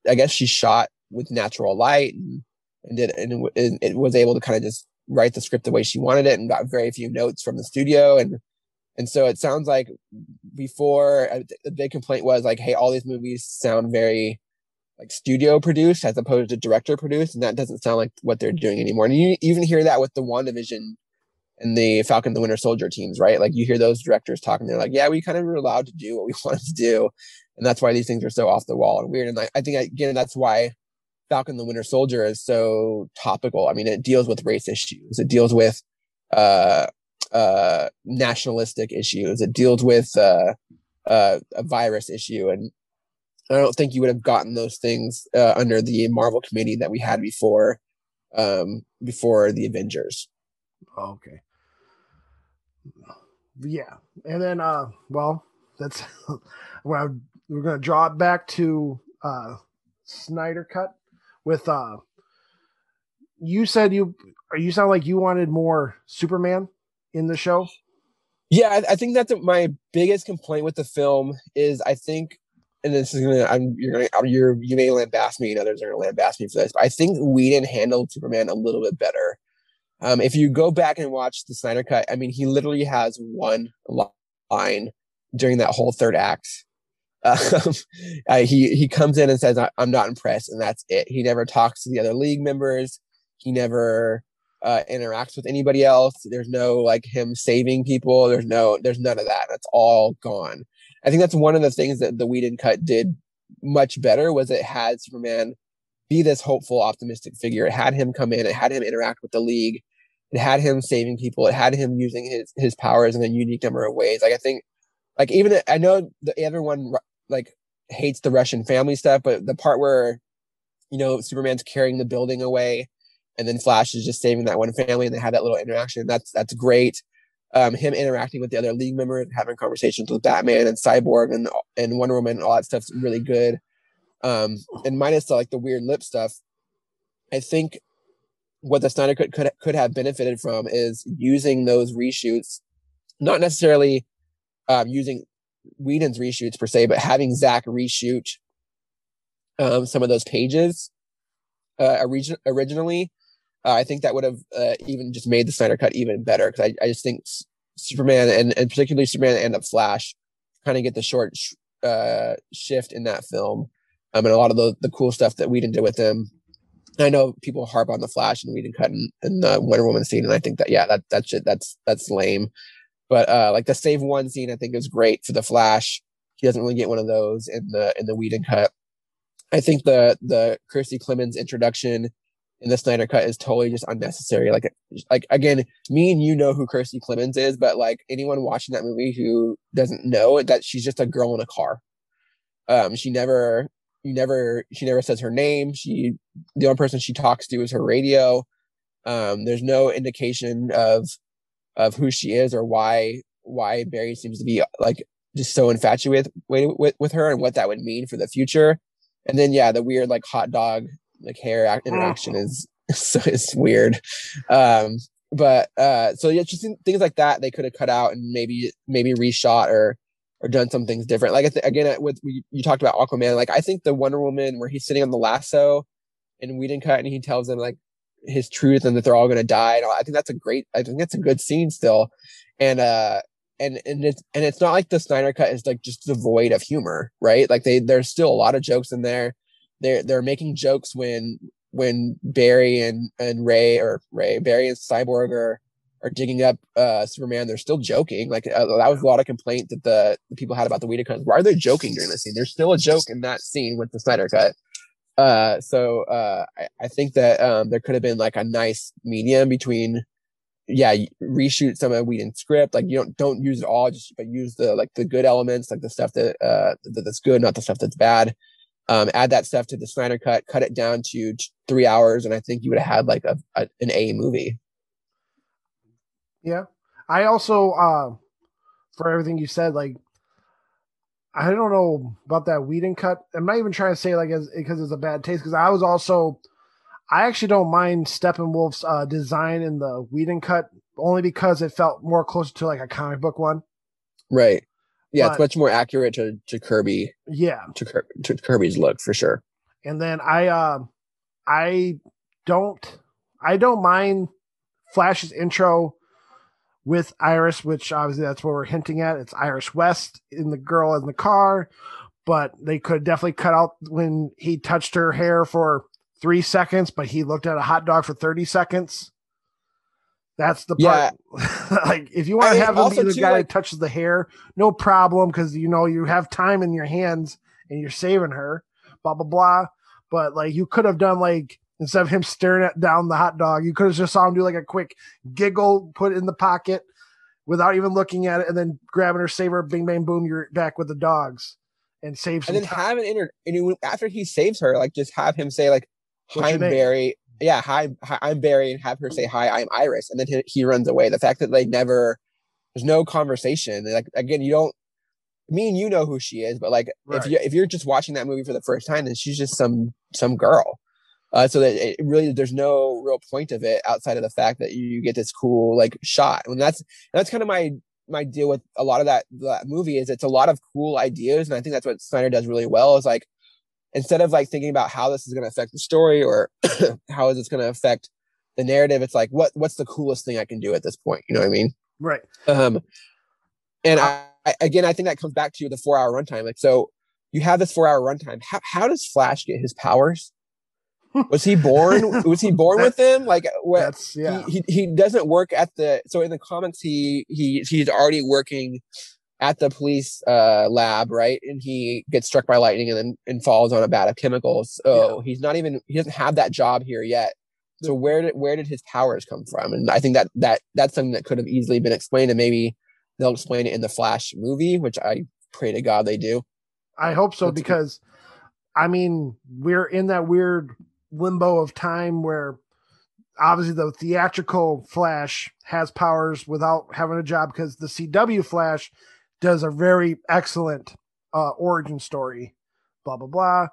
I guess she shot with natural light and, and did, and it, it was able to kind of just write the script the way she wanted it and got very few notes from the studio. And, and so it sounds like before uh, the big complaint was like, Hey, all these movies sound very like studio produced as opposed to director produced, and that doesn't sound like what they're doing anymore. And you even hear that with the WandaVision and the Falcon the Winter Soldier teams, right? Like you hear those directors talking, they're like, yeah, we kind of were allowed to do what we wanted to do. And that's why these things are so off the wall and weird. And I, I think again, that's why Falcon the Winter Soldier is so topical. I mean, it deals with race issues. It deals with uh uh nationalistic issues. It deals with uh uh a virus issue and I don't think you would have gotten those things uh, under the Marvel committee that we had before, um, before the Avengers. Okay. Yeah, and then uh, well, that's well, we're gonna draw it back to uh, Snyder cut with uh. You said you you sound like you wanted more Superman in the show. Yeah, I, I think that's my biggest complaint with the film is I think, and this is gonna, I'm you're gonna you're you may lambast me and others are gonna lambast me for this, but I think Whedon handled Superman a little bit better. Um, if you go back and watch the Snyder cut, I mean, he literally has one line during that whole third act. Um, uh, he he comes in and says, "I'm not impressed," and that's it. He never talks to the other league members. He never uh, interacts with anybody else. There's no like him saving people. There's no, there's none of that. That's all gone. I think that's one of the things that the Whedon cut did much better was it had Superman be this hopeful, optimistic figure. It had him come in. It had him interact with the league. It had him saving people. It had him using his his powers in a unique number of ways. Like I think, like even I know that everyone like hates the Russian family stuff, but the part where you know Superman's carrying the building away and then Flash is just saving that one family, and they have that little interaction. That's that's great. Um, him interacting with the other league members, having conversations with Batman and Cyborg and and Wonder Woman, and all that stuff's really good. Um, and minus the, like the weird lip stuff, I think what the Snyder could, could could have benefited from is using those reshoots, not necessarily um, using Whedon's reshoots per se, but having Zach reshoot um, some of those pages uh, origin- originally uh, I think that would have uh, even just made the Snyder Cut even better because I, I just think Superman and, and particularly Superman and the Flash kind of get the short sh- uh, shift in that film. Um, and a lot of the, the cool stuff that we didn't with them. I know people harp on the Flash and Whedon cut in, in the Wonder Woman scene, and I think that yeah, that that's that's that's lame. But uh, like the save one scene, I think is great for the Flash. He doesn't really get one of those in the in the Whedon cut. I think the the Kiersey Clemons introduction in the Snyder cut is totally just unnecessary. Like, like again, me and you know who Kiersey Clemons is, but like anyone watching that movie who doesn't know that she's just a girl in a car. Um, she never, you never, she never says her name. She, the only person she talks to is her radio. Um, there's no indication of, of who she is or why, why Barry seems to be like just so infatuated with, with, with her and what that would mean for the future. And then, yeah, the weird like hot dog like hair interaction is so it's weird. Um, but uh, so yeah, just things like that they could have cut out and maybe maybe reshot or or done some things different. Like again, with we, you talked about Aquaman. Like I think the Wonder Woman where he's sitting on the lasso and we didn't cut and he tells them like his truth and that they're all going to die. And I think that's a great. I think that's a good scene still. And uh, and and it's and it's not like the Snyder cut is like just devoid of humor, right? Like they there's still a lot of jokes in there they're they're making jokes when when Barry and and Ray or Ray Barry and Cyborg are are digging up uh Superman. They're still joking. Like uh, that was a lot of complaint that the, the people had about the Whedon cut. Why are they joking during this scene? There's still a joke in that scene with the Snyder cut. Uh, so uh, I, I think that um, there could have been like a nice medium between yeah, reshoot some of Whedon's script. Like you don't don't use it all, just but use the like the good elements, like the stuff that uh that, that's good, not the stuff that's bad um, add that stuff to the Snyder cut, cut it down to three hours, and I think you would have had like a, a an A movie. Yeah, I also uh, for everything you said, like I don't know about that Whedon cut. I'm not even trying to say like as because it's a bad taste because I was also I actually don't mind Steppenwolf's uh, design in the Whedon cut only because it felt more closer to like a comic book one. Right. Yeah, but, it's much more accurate to, to Kirby. Yeah, to, to Kirby's look for sure. And then I, uh, I don't, I don't mind Flash's intro with Iris, which obviously that's what we're hinting at. It's Iris West in the girl in the car, but they could definitely cut out when he touched her hair for three seconds, but he looked at a hot dog for 30 seconds. That's the part. Yeah. like if you want to have him be the too, guy like, that touches the hair, no problem because you know you have time in your hands and you're saving her. Blah blah blah. But like you could have done like instead of him staring at down the hot dog, you could have just saw him do like a quick giggle, put it in the pocket without even looking at it, and then grabbing her saber, bing bang boom, you're back with the dogs and save. and then time. have an inter. And after he saves her, like just have him say like, "Hi, Barry." yeah, hi, hi, I'm Barry, and have her say hi, I'm Iris, and then he, he runs away. The fact that they never, there's no conversation. Like again, you don't. Me and you know who she is, but like right. if you if you're just watching that movie for the first time, then she's just some some girl. Uh, so that it really there's no real point of it outside of the fact that you get this cool like shot. And that's that's kind of my my deal with a lot of that that movie is it's a lot of cool ideas, and I think that's what Snyder does really well. Is like instead of like thinking about how this is going to affect the story or how is this going to affect the narrative, it's like what what's the coolest thing I can do at this point? You know what I mean? Right. Um, and I, I again, I think that comes back to the four hour runtime. Like, so you have this four hour runtime. How how does Flash get his powers? Was he born was he born with them like what yeah. he, he he doesn't work at the so in the comics he he he's already working at the police uh lab right? And he gets struck by lightning and then and falls on a vat of chemicals. So he's not even he doesn't have that job here yet. So where did where did his powers come from? And i think that that that's something that could have easily been explained and maybe they'll explain it in the flash movie which i pray to god they do. I hope so That's- because I mean we're in that weird limbo of time where obviously the theatrical Flash has powers without having a job because the CW Flash does a very excellent uh, origin story, blah blah blah,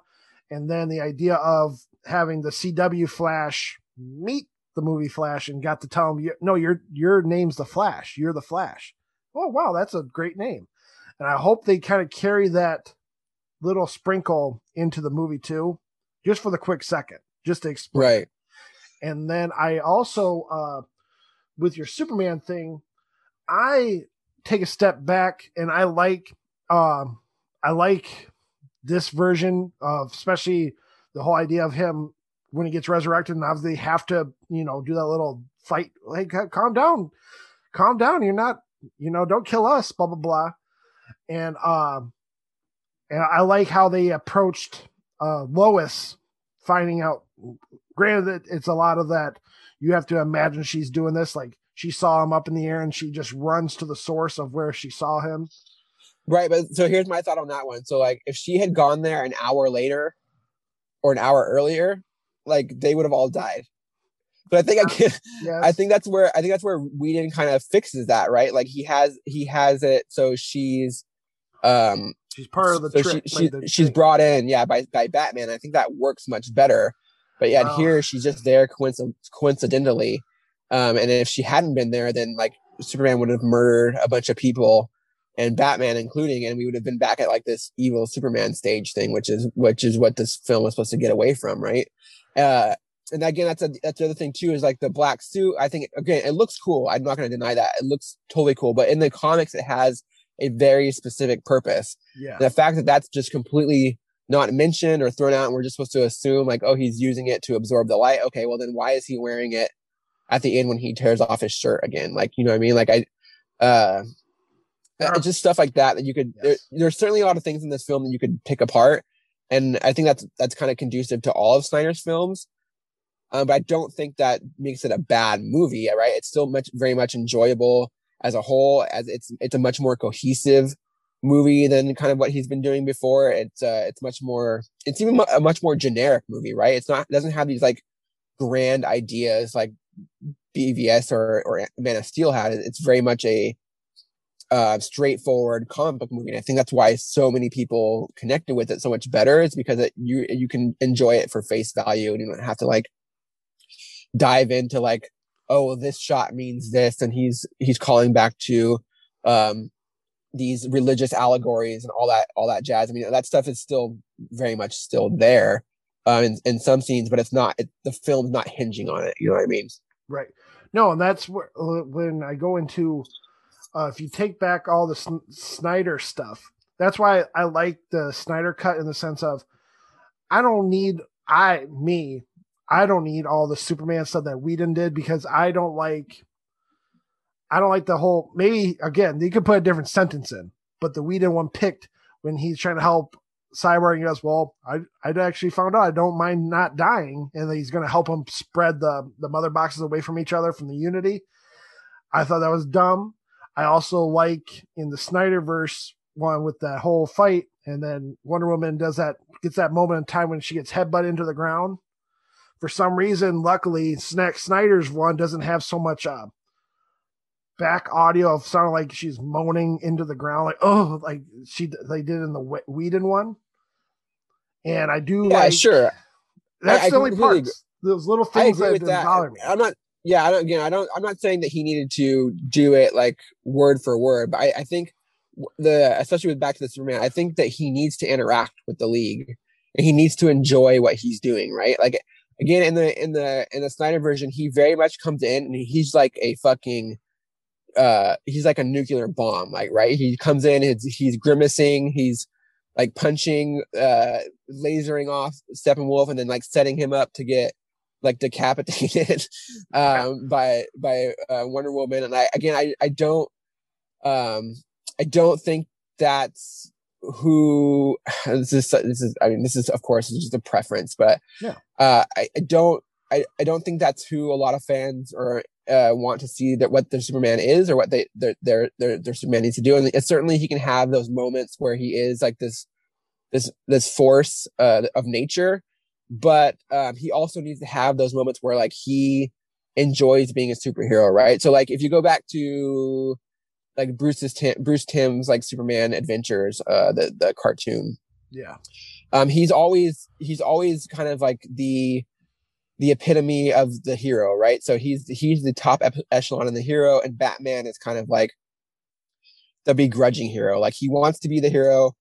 and then the idea of having the CW Flash meet the movie Flash and got to tell him, no, your your name's the Flash, you're the Flash. Oh wow, that's a great name, and I hope they kind of carry that little sprinkle into the movie too, just for the quick second, just to explain. right And then I also, uh, with your Superman thing, I take a step back and I like, um, I like this version of, especially the whole idea of him when he gets resurrected, and obviously have to, you know, do that little fight. Like, calm down, calm down. You're not, you know, don't kill us. Blah blah blah. And um, and I like how they approached uh, Lois finding out. Granted, it's a lot of that. You have to imagine she's doing this like she saw him up in the air and she just runs to the source of where she saw him. Right, but so here's my thought on that one. So like if she had gone there an hour later or an hour earlier, like they would have all died. But I think I can Yes. I think that's where I think that's where Whedon kind of fixes that, right? Like he has he has it so she's um she's part of the so trick. she, she the she's brought in, yeah, by by Batman. I think that works much better. But yet Wow. here she's just there coinc- coincidentally. Um, and if she hadn't been there, then like Superman would have murdered a bunch of people and Batman including, and we would have been back at like this evil Superman stage thing, which is which is what this film was supposed to get away from, right? Uh and again, that's a that's the other thing too, is like the black suit. I think again, it looks cool. I'm not gonna deny that. It looks totally cool. But in the comics, it has a very specific purpose yeah. the fact that that's just completely not mentioned or thrown out and we're just supposed to assume like oh he's using it to absorb the light. Okay well then why is he wearing it at the end when he tears off his shirt again? Like you know what i mean? Like i uh are- just stuff like that that you could there, there's certainly a lot of things in this film that you could pick apart and i think that's that's kind of conducive to all of snyder's films. Um, but i don't think that makes it a bad movie right? It's still much very much enjoyable as a whole as it's it's a much more cohesive movie than kind of what he's been doing before. It's uh it's much more it's even a much more generic movie right? It's not it doesn't have these like grand ideas like bvs or or man of steel had. It's very much a uh straightforward comic book movie. And i think that's why so many people connected with it so much better it's because it, you you can enjoy it for face value and you don't have to like dive into like oh well, this shot means this and he's he's calling back to um these religious allegories and all that all that jazz i mean that stuff is still very much still there um in, in some scenes but it's not it, the film's not hinging on it you know what i mean Right. No, and that's where uh, when I go into uh, if you take back all the Sn- Snyder stuff, that's why I like the Snyder cut in the sense of I don't need I me I don't need all the Superman stuff that Whedon did because I don't like I don't like the whole maybe again you could put a different sentence in, but the Whedon one picked when he's trying to help Cyborg and he goes, Well, I I actually found out I don't mind not dying, and he's gonna help him spread the the mother boxes away from each other from the unity. I thought that was dumb. I also like in the Snyderverse one with that whole fight, and then Wonder Woman does that gets that moment in time when she gets headbutt into the ground. For some reason, luckily, Snack Snyder's one doesn't have so much uh, back audio of sounding like she's moaning into the ground, like oh, like she they did in the Whe- Whedon one. And I do yeah like sure That's I the only parts. Those little I things that, that bother me. I'm not. Yeah, I don't. Again, I don't. I'm not saying that he needed to do it like word for word, but I, I think the especially with Back to the Superman, I think that he needs to interact with the league and he needs to enjoy what he's doing. Right? Like again, in the in the in the Snyder version, he very much comes in and he's like a fucking. Uh, he's like a nuclear bomb, like right. He comes in, he's, he's grimacing, he's like punching, uh, lasering off Steppenwolf, and then like setting him up to get like decapitated um by by uh, Wonder Woman and I again I I don't um I don't think that's who this is this is I mean this is of course just a preference but Yeah. uh I, I don't I, I don't think that's who a lot of fans or uh, want to see that what their Superman is or what they their their their, their Superman needs to do and certainly he can have those moments where he is like this this this force uh, of nature but um, he also needs to have those moments where like he enjoys being a superhero, right? So like if you go back to like Bruce's Tim, Bruce Timm's like Superman Adventures, uh, the the cartoon, Yeah. um, he's always he's always kind of like the the epitome of the hero, right? So he's he's the top echelon in the hero, and Batman is kind of like the begrudging hero. Like he wants to be the hero.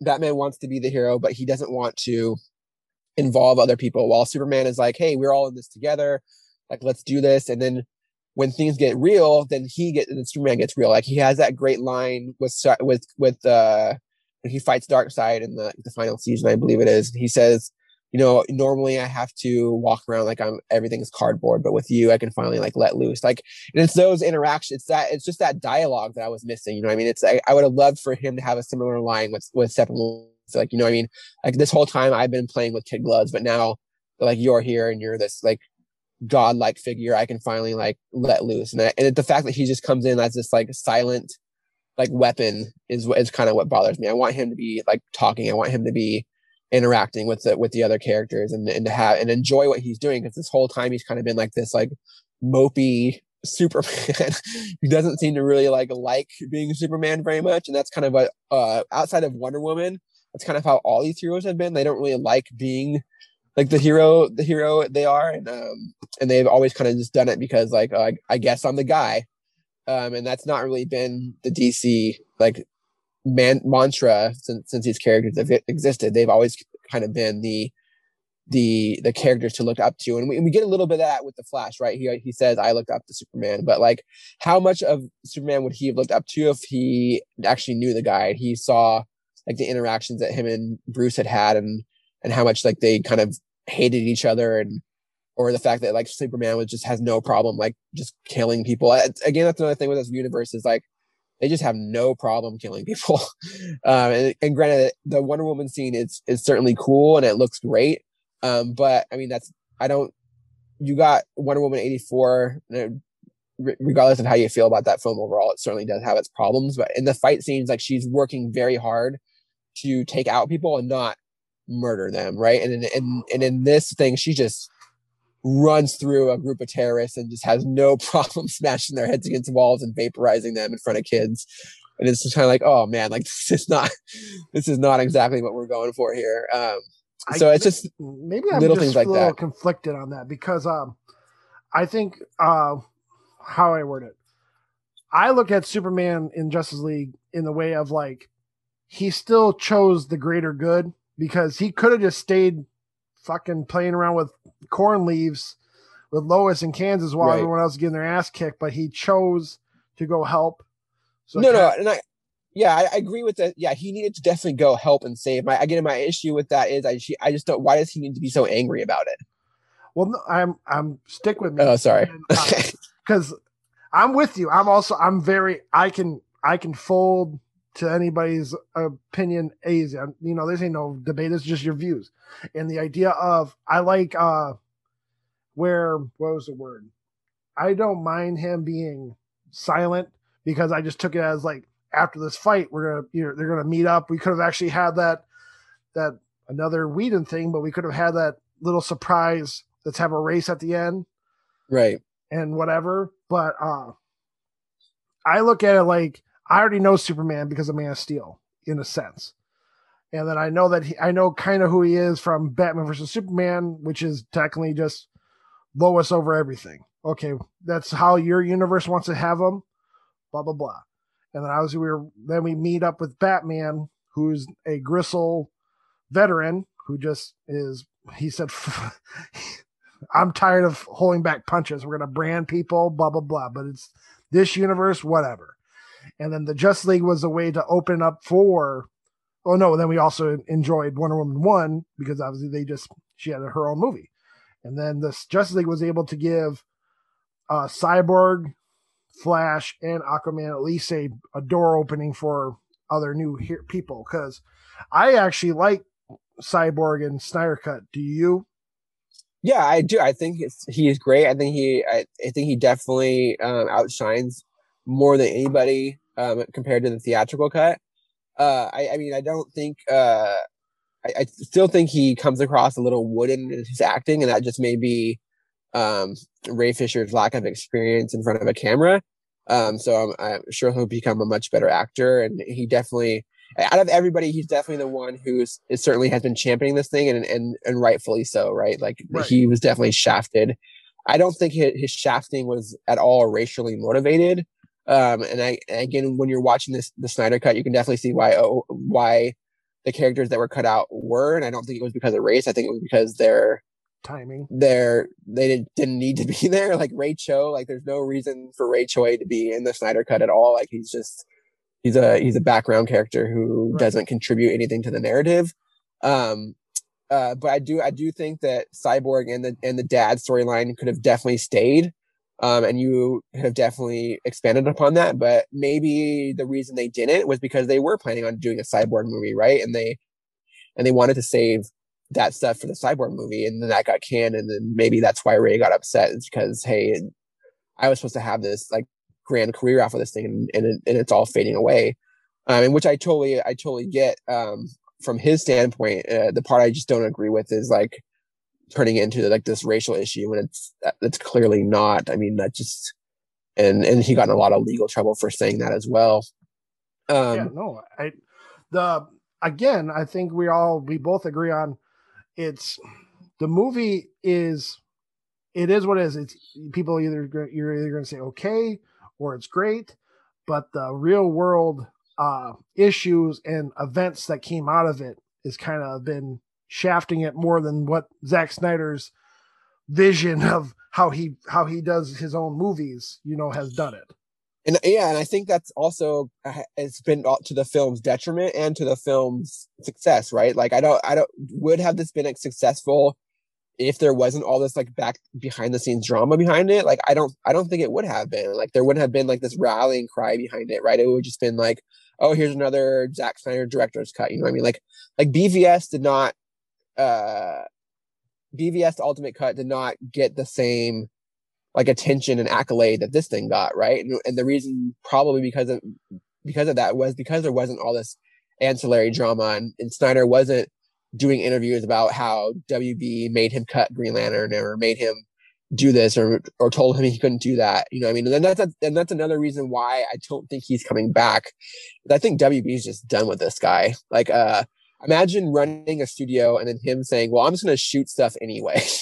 Batman wants to be the hero, but he doesn't want to involve other people. While Superman is like, "Hey, we're all in this together. Like, let's do this." And then when things get real, then he get then Superman gets real. Like he has that great line with with with uh when he fights Darkseid in the the final season, I believe it is. He says, "You know, normally I have to walk around like I'm everything is cardboard, but with you, I can finally like let loose." Like, and it's those interactions. It's that it's just that dialogue that I was missing. You know, I mean, it's I, I would have loved for him to have a similar line with with Steppenwolf. Like, you know, I mean, like this whole time I've been playing with kid gloves, but now like you're here and you're this like godlike figure. I can finally like let loose, and I, and the fact that he just comes in as this like silent like weapon is is kind of what bothers me. I want him to be like talking. I want him to be interacting with the with the other characters and and to have and enjoy what he's doing because this whole time he's kind of been like this like mopey Superman who doesn't seem to really like like being Superman very much, and that's kind of what uh outside of Wonder Woman, that's kind of how all these heroes have been. They don't really like being like the hero, the hero they are, and um and they've always kind of just done it because like uh, I, I guess I'm the guy, um and that's not really been the DC like man mantra since since these characters have existed. They've always kind of been the the the characters to look up to and we, and we get a little bit of that with the flash right he he says i looked up to superman but like how much of superman would he have looked up to if he actually knew the guy he saw like the interactions that him and bruce had had and and how much like they kind of hated each other and or the fact that like superman was just has no problem like just killing people again that's another thing with this universe is like they just have no problem killing people um and, and granted the wonder woman scene is is certainly cool and it looks great um, but I mean, that's I don't. You got Wonder Woman eighty four. Regardless of how you feel about that film overall, it certainly does have its problems. But in the fight scenes, like she's working very hard to take out people and not murder them, right? And in, and and in this thing, she just runs through a group of terrorists and just has no problem smashing their heads against walls and vaporizing them in front of kids. And it's just kind of like, oh man, like this is not, this is not exactly what we're going for here. Um, I so it's just maybe I'm little just things like a little that. conflicted on that because um, I think uh, how I word it, I look at Superman in Justice League in the way of like he still chose the greater good because he could have just stayed fucking playing around with corn leaves with Lois in Kansas while Right. everyone else is getting their ass kicked, but he chose to go help. So no, no, and I, yeah, I, I agree with that. Yeah, he needed to definitely go help and save. My again, my issue with that is I, she, I just don't. Why does he need to be so angry about it? well, no, I'm I'm stick with me. Oh, sorry. because uh, I'm with you. I'm also I'm very I can I can fold to anybody's opinion. I'm- You know, this ain't no debate. It's just your views. And the idea of I like uh where what was the word? I don't mind him being silent because I just took it as like after this fight we're gonna you know they're gonna meet up. We could have actually had that that another Whedon thing, but we could have had that little surprise. Let's have a race at the end right. and whatever. But uh I look at it like I already know Superman because of Man of Steel, in a sense. And then I know that he, I know kind of who he is from Batman versus Superman, which is technically just Lois over everything. Okay, that's how your universe wants to have him. Blah blah blah. And then obviously we were then we meet up with Batman, who's a gristle veteran who just is. He said, "I'm tired of holding back punches. We're gonna brand people, blah blah blah." But it's this universe, whatever. And then the Justice League was a way to open up for. Oh no! Then we also enjoyed Wonder Woman one because obviously they just she had her own movie, and then this Justice League was able to give uh, Cyborg, Flash, and Aquaman at least a, a door opening for other new he- people. Because I actually like Cyborg and Snyder Cut. Do you? Yeah, I do. I think he is great. I think he, I, I think he definitely um, outshines more than anybody um, compared to the theatrical cut. Uh, I, I mean, I don't think. Uh, I, I still think he comes across a little wooden in his acting, and that just may be um, Ray Fisher's lack of experience in front of a camera. Um, so I'm, I'm, sure he'll become a much better actor, and he definitely, out of everybody, he's definitely the one who's is certainly has been championing this thing, and and and rightfully so, right? Like right. he was definitely shafted. I don't think his, his shafting was at all racially motivated. Um, and I again, when you're watching this the Snyder cut, you can definitely see why oh, why the characters that were cut out were, and I don't think it was because of race. I think it was because they're timing. They're they didn't, didn't need to be there. Like Ray Cho, like there's no reason for Ryan Choi to be in the Snyder cut at all. Like he's just he's a he's a background character who right. doesn't contribute anything to the narrative. Um, uh, but I do I do think that Cyborg and the and the dad storyline could have definitely stayed. Um, and you have definitely expanded upon that, but maybe the reason they didn't was because they were planning on doing a cyborg movie, right? And they and they wanted to save that stuff for the cyborg movie and then that got canned and then maybe that's why ray got upset is because hey i was supposed to have this like grand career off of this thing and, and, and it's all fading away um, and which i totally i totally get um, from his standpoint uh, the part i just don't agree with is like turning it into like this racial issue when it's it's clearly not i mean that just and and he got in a lot of legal trouble for saying that as well um yeah, no i the again i think we all we both agree on it's the movie is it is what it is. It's people either you're either going to say okay or it's great, but the real world uh, issues and events that came out of it is kind of been shafting it more than what Zack Snyder's vision of how he how he does his own movies, you know, has done it. And yeah and i think that's also uh, it's been to the film's detriment and to the film's success right? Like i don't i don't would have this been successful if there wasn't all this like back behind the scenes drama behind it? Like i don't i don't think it would have been. Like there wouldn't have been like this rallying cry behind it right? It would just been like oh here's another Zack Snyder director's cut you know what i mean? Like like bvs did not uh bvs ultimate cut did not get the same like attention and accolade that this thing got, right? And, and the reason probably because of because of that was because there wasn't all this ancillary drama and, and Snyder wasn't doing interviews about how WB made him cut Green Lantern or made him do this or or told him he couldn't do that. You know, I mean, and that's a, and that's another reason why I don't think he's coming back. I think WB is just done with this guy. Like, uh, imagine running a studio and then him saying, "Well, I'm just going to shoot stuff anyway."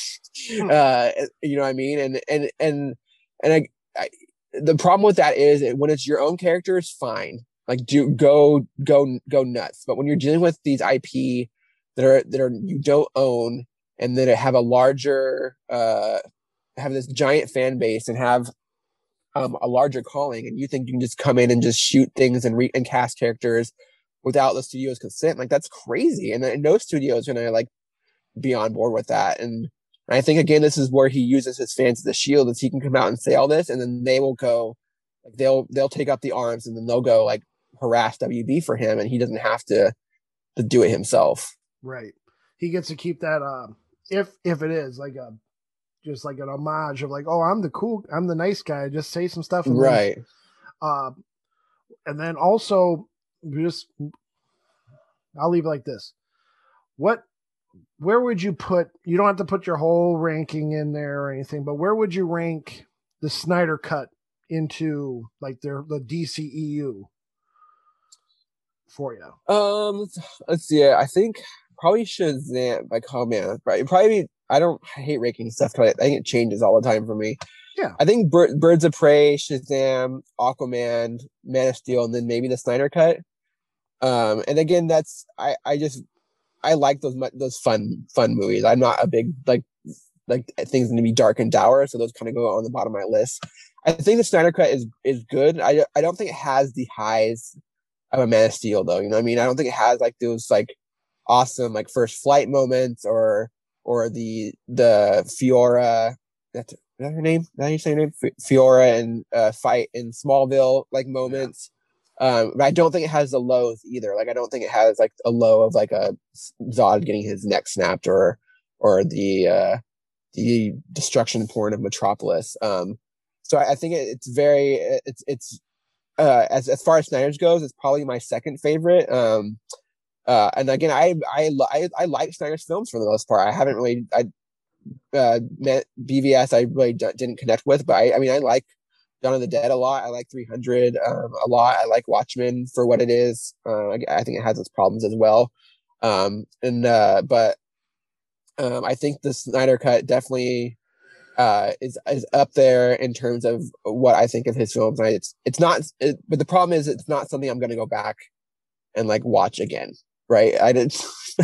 Hmm. uh, you know what I mean? And and and and I, I, the problem with that is when it's your own character, it's fine, like do go go go nuts. But when you're dealing with these IP that are that are you don't own and that have a larger uh have this giant fan base and have um, a larger calling, and you think you can just come in and just shoot things and re- and cast characters without the studio's consent, like that's crazy. And, and no studio is gonna like be on board with that. And I think again, this is where he uses his fans as a shield, is he can come out and say all this, and then they will go, like they'll they'll take up the arms, and then they'll go like harass WB for him, and he doesn't have to to do it himself. Right. He gets to keep that. Um, if if it is like a just like an homage of like, oh, I'm the cool, I'm the nice guy. Just say some stuff, right? Then, uh, and then also just I'll leave it like this. What where would you put you don't have to put your whole ranking in there or anything but where would you rank the snyder cut into like their the dceu for you? Um, let's, let's see. I think probably Shazam. Like, oh man, probably, probably I don't I hate ranking stuff because I think it changes all the time for me. Yeah. I think Bir- Birds of Prey, Shazam, Aquaman, Man of Steel, and then maybe the Snyder Cut. Um, and again, that's I I just I like those those fun fun movies. I'm not a big like like things need to be dark and dour, so those kind of go on the bottom of my list. I think the Snyder Cut is is good. I I don't think it has the highs of a Man of Steel though. You know what I mean? I don't think it has like those like awesome like first flight moments or or the the Fiora that's that her name? Is that you say name? Fiora and uh, fight in Smallville like moments. Um, but I don't think it has the lows either. Like I don't think it has like a low of like a Zod getting his neck snapped or or the uh the destruction porn of Metropolis. Um, so I, I think it, it's very it's it's uh as as far as Snyder's goes, it's probably my second favorite. Um, uh, and again, I, I I I like Snyder's films for the most part. I haven't really I uh met BVS. I really d- didn't connect with, but I I mean I like Dawn of the Dead a lot. I like 300 um, a lot. I like Watchmen for what it is. Uh, I, I, think it has its problems as well. Um, and uh, but um, I think the Snyder Cut definitely uh, is is up there in terms of what I think of his films. I, it's it's not, it, but the problem is it's not something I'm going to go back and like watch again. Right? I did.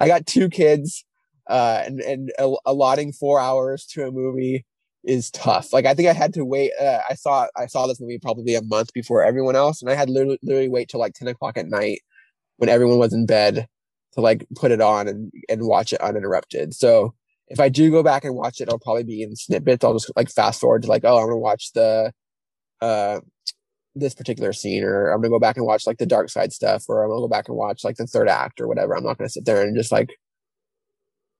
I got two kids, uh, and and allotting four hours to a movie is tough. Like I think I had to wait. Uh, I saw I saw this movie probably a month before everyone else, and I had literally, literally wait till like ten o'clock at night when everyone was in bed to like put it on and and watch it uninterrupted. So if I do go back and watch it, I'll probably be in snippets. I'll just like fast forward to like, oh, I'm gonna watch the uh this particular scene, or I'm gonna go back and watch like the Darkseid stuff, or I'm gonna go back and watch like the third act or whatever. I'm not gonna sit there and just like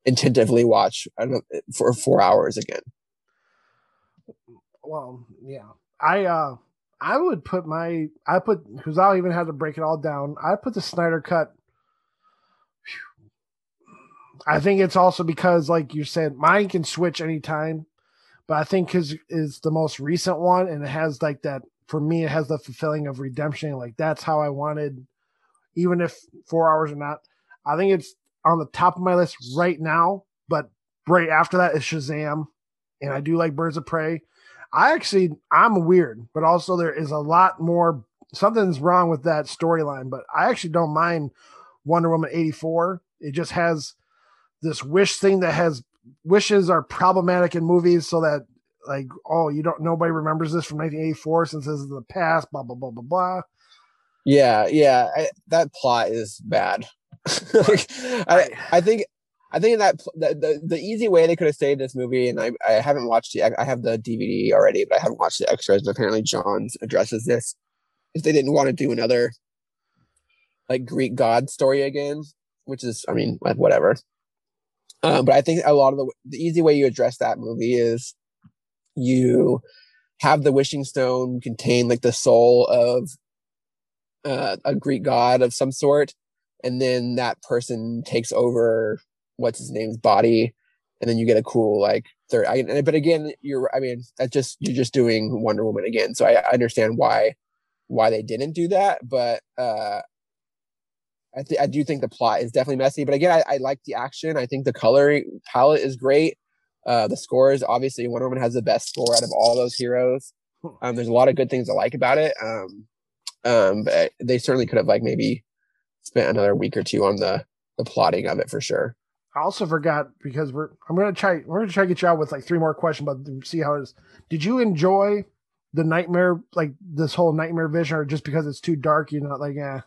intentively watch for four hours again well, yeah. I uh I would put my I put because I'll even have to break it all down. I put the Snyder cut. I think it's also because, like you said, mine can switch anytime, but I think his is the most recent one, and it has like that. For me, it has the fulfilling of redemption. Like that's how I wanted, even if four hours or not. I think it's on the top of my list right now. But right after that is Shazam, and I do like Birds of Prey. I actually I'm weird, but also there is a lot more something's wrong with that storyline, but I actually don't mind Wonder Woman 84. It just has this wish thing that has wishes are problematic in movies so that like oh you don't nobody remembers this from 1984 since this is the past blah blah blah blah blah yeah yeah I, that plot is bad like, I, I think I think that the, the, the easy way they could have saved this movie, and I, I haven't watched the I have the DVD already, but I haven't watched the extras. And apparently, Johns addresses this if they didn't want to do another like Greek god story again, which is I mean whatever. Um, but I think a lot of the the easy way you address that movie is you have the wishing stone contain like the soul of uh, a Greek god of some sort, and then that person takes over what's his name's body, and then you get a cool like third. I, but again, you're I mean that's just you're just doing Wonder Woman again. So I, I understand why why they didn't do that, but uh, I th- I do think the plot is definitely messy. But again, I, I like the action. I think the coloring palette is great. Uh, the scores, obviously, Wonder Woman has the best score out of all those heroes. Um, there's a lot of good things I like about it. Um, um, but they certainly could have like maybe spent another week or two on the the plotting of it for sure. I also forgot because we're I'm gonna try we're gonna try to get you out with like three more questions, but see how it is. Did you enjoy the nightmare like this whole nightmare vision, or just because it's too dark, you're not like yeah?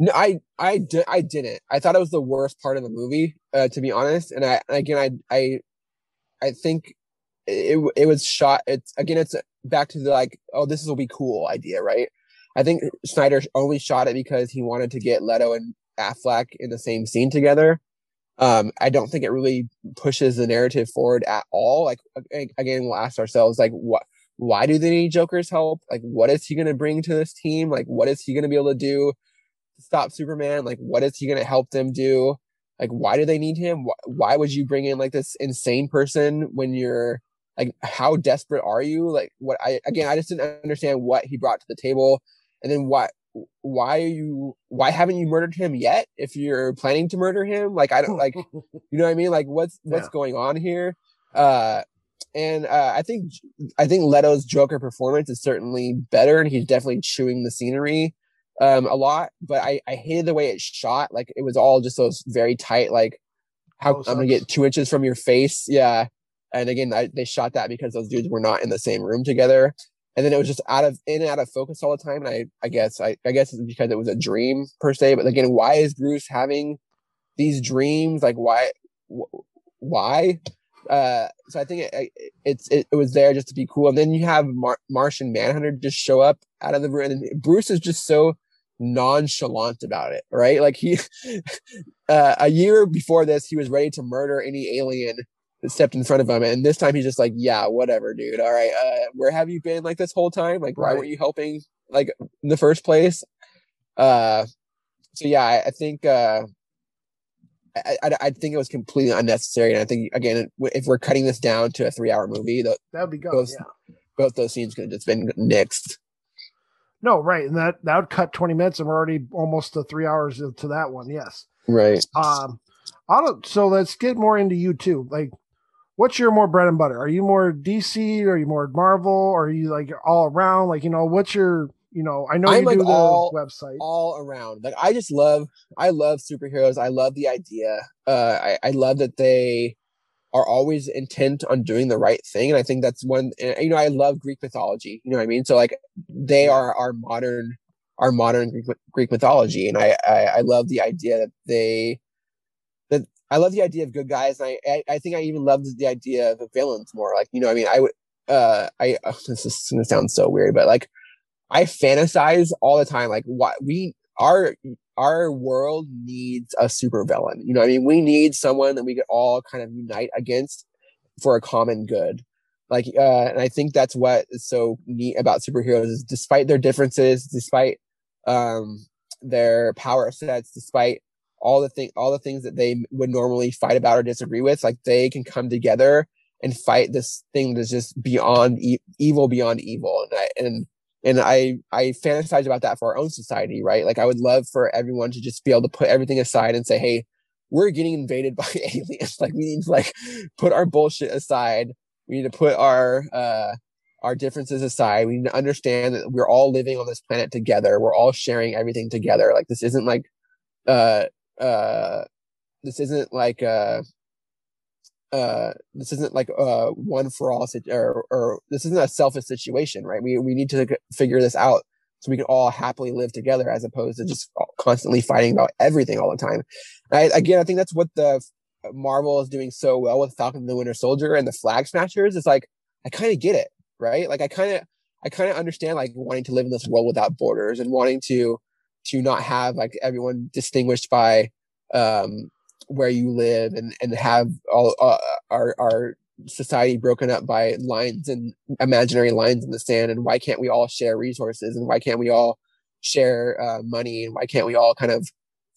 No, I I di- I didn't. I thought it was the worst part of the movie, uh, to be honest. And I again I I I think it it was shot. It's again it's back to the like oh this will be cool idea, right? I think Snyder only shot it because he wanted to get Leto and Affleck in the same scene together um, I don't think it really pushes the narrative forward at all. Like again, we'll ask ourselves like what why do they need Joker's help? Like what is he gonna bring to this team? Like what is he gonna be able to do to stop Superman? Like what is he gonna help them do? Like why do they need him? Why, why would you bring in like this insane person when you're like how desperate are you? Like what I again I just didn't understand what he brought to the table and then what why are you why haven't you murdered him yet if you're planning to murder him like i don't like you know what i mean like what's what's yeah. going on here uh and uh, I think I think Leto's Joker performance is certainly better, and he's definitely chewing the scenery um, a lot. But I I hated the way it shot. Like it was all just those very tight. Like how I'm gonna get two inches from your face. Yeah. And again, I, they shot that because those dudes were not in the same room together and then it was just out of in and out of focus all the time. And I, I guess, I, I guess it's because it was a dream per se. But again, why is Bruce having these dreams? Like, why, why? Uh, so I think it, it's it, it, was there just to be cool. And then you have Mar- Martian Manhunter just show up out of the room, and Bruce is just so nonchalant about it, right? Like he, uh, a year before this, he was ready to murder any alien stepped in front of him and this time he's just like yeah whatever dude all right uh where have you been like this whole time like why right. weren't you helping like in the first place uh so yeah i, I think uh I, I, I, think it was completely unnecessary and i think again if we're cutting this down to a three hour movie that would be good both, yeah. both those scenes could have just been nixed no right and that that would cut 20 minutes and we're already almost to three hours to that one yes right um I don't, so let's get more into you too. Like, what's your more bread and butter? Are you more DC? Are you more Marvel? Or are you like all around? Like, you know, what's your, you know, I know I'm you like do the website all around. Like, I just love, I love superheroes. I love the idea. Uh, I, I love that they are always intent on doing the right thing. And I think that's one, you know, I love Greek mythology. You know what I mean? So like, they are our modern, our modern Greek, Greek mythology. And I, I, I love the idea that they, I love the idea of good guys. And I, I, I think I even love the idea of villains more. Like, you know, I mean, I would, uh, I, oh, this is going to sound so weird, but like, I fantasize all the time. Like, what we, our, our world needs a super villain. You know, I mean, we need someone that we could all kind of unite against for a common good. Like, uh, and I think that's what is so neat about superheroes is despite their differences, despite, um, their power sets, despite all the thing all the things that they would normally fight about or disagree with like they can come together and fight this thing that's just beyond e- evil beyond evil. And I, and and I I fantasize about that for our own society right? Like I would love for everyone to just be able to put everything aside and say hey we're getting invaded by aliens. Like we need to like put our bullshit aside. We need to put our uh our differences aside. We need to understand that we're all living on this planet together. We're all sharing everything together. Like this isn't like uh uh this isn't like uh uh this isn't like uh one for all or or this isn't a selfish situation right? We we need to figure this out so we can all happily live together as opposed to just constantly fighting about everything all the time. I, again i think that's what the marvel is doing so well with falcon and the winter soldier and the flag smashers it's like i kind of get it right? Like i kind of i kind of understand like wanting to live in this world without borders and wanting to to not have like everyone distinguished by um, where you live and and have all uh, our our society broken up by lines and imaginary lines in the sand. And why can't we all share resources? And why can't we all share uh, money? And why can't we all kind of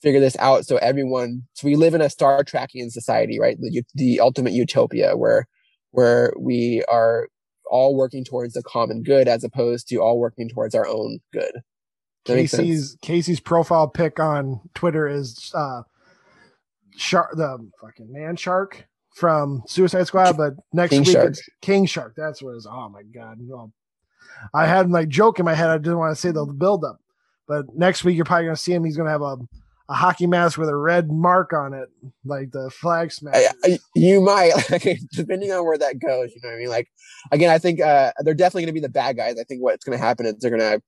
figure this out? So everyone so we live in a star trekian society right? The, the ultimate utopia where where we are all working towards the common good as opposed to all working towards our own good KC's KC's profile pic on Twitter is uh shark the fucking man shark from Suicide Squad, but next King week shark. it's King Shark. That's what it is. Oh my god. Well, I had my joke in my head. I didn't want to say the build up. But next week you're probably gonna see him. He's gonna have a a hockey mask with a red mark on it, like the flag smash. You might, like, depending on where that goes. You know what I mean? Like, again, I think uh, they're definitely going to be the bad guys. I think what's going to happen is they're going to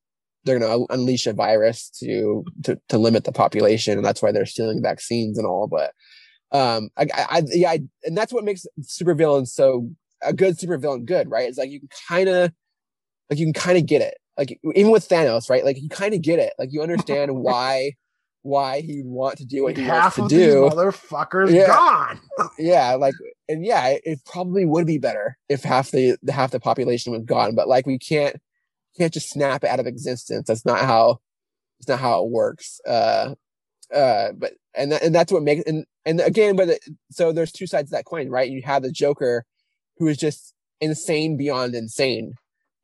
they're going to unleash a virus to, to to limit the population, and that's why they're stealing vaccines and all. But um, I, I yeah, I, and that's what makes supervillains so a good supervillain good, right? It's like you can kind of like you can kind of get it, like even with Thanos, right? Like you kind of get it, like you understand why why he'd want to do what he wants to do. motherfuckers yeah. gone. yeah, like and yeah, it, it, probably would be better if half the half the population was gone. But like we can't can't just snap out of existence. That's not how it's not how it works. Uh, uh, but and and that's what makes and and again, but it, so there's two sides of that coin, right? You have the Joker, who is just insane beyond insane,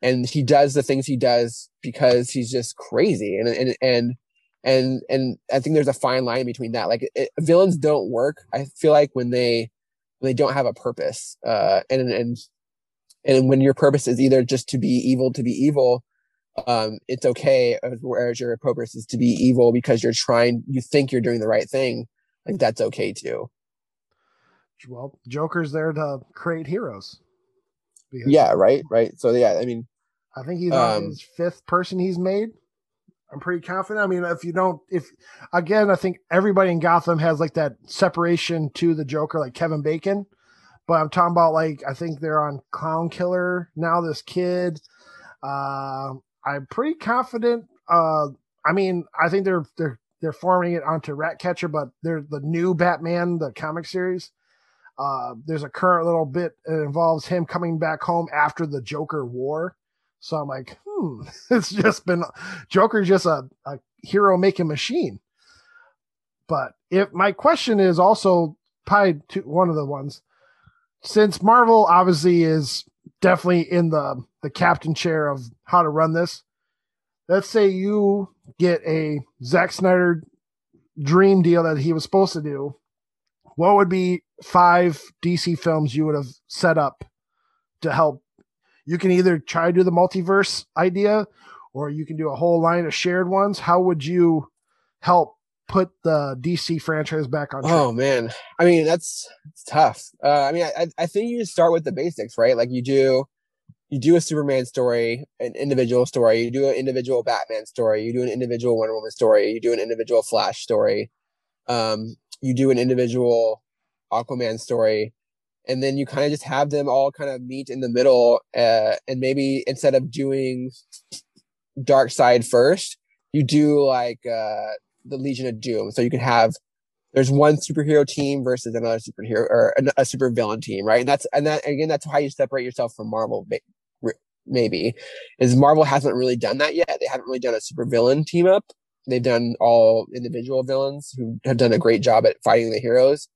and he does the things he does because he's just crazy and and and and and I think there's a fine line between that. Like it, villains don't work. I feel like when they when they don't have a purpose, uh, and and and when your purpose is either just to be evil to be evil, um, it's okay. Whereas your purpose is to be evil because you're trying, you think you're doing the right thing. Like that's okay too. Well, Joker's there to create heroes. Yeah, right, right. So yeah, I mean, I think he's um, his fifth person he's made. I'm pretty confident. I mean, if you don't, if again, I think everybody in Gotham has like that separation to the Joker, like Kevin Bacon. But I'm talking about like I think they're on Clown Killer now. This kid, uh, I'm pretty confident. Uh, I mean, I think they're they're they're forming it onto Ratcatcher, but they're the new Batman, the comic series. Uh, there's a current little bit that involves him coming back home after the Joker War. So I'm like, hmm, it's just been Joker's just a, a hero making machine. But if my question is also tied to one of the ones, since Marvel obviously is definitely in the the captain chair of how to run this. Let's say you get a Zack Snyder dream deal that he was supposed to do. What would be five DC films you would have set up to help? You can either try to do the multiverse idea or you can do a whole line of shared ones. How would you help put the DC franchise back on track? Oh man, I mean that's tough. Uh, I mean, I, I think you start with the basics, right? Like you do, you do a Superman story, an individual story. You do an individual Batman story. You do an individual Wonder Woman story. You do an individual Flash story. Um, you do an individual Aquaman story, and then you kind of just have them all kind of meet in the middle. Uh, and maybe instead of doing Darkseid first, you do like uh, the Legion of Doom. So you can have there's one superhero team versus another superhero or a, a super villain team, right? And that's and that again, that's how you separate yourself from Marvel. Maybe is Marvel hasn't really done that yet. They haven't really done a super villain team up. They've done all individual villains who have done a great job at fighting the heroes,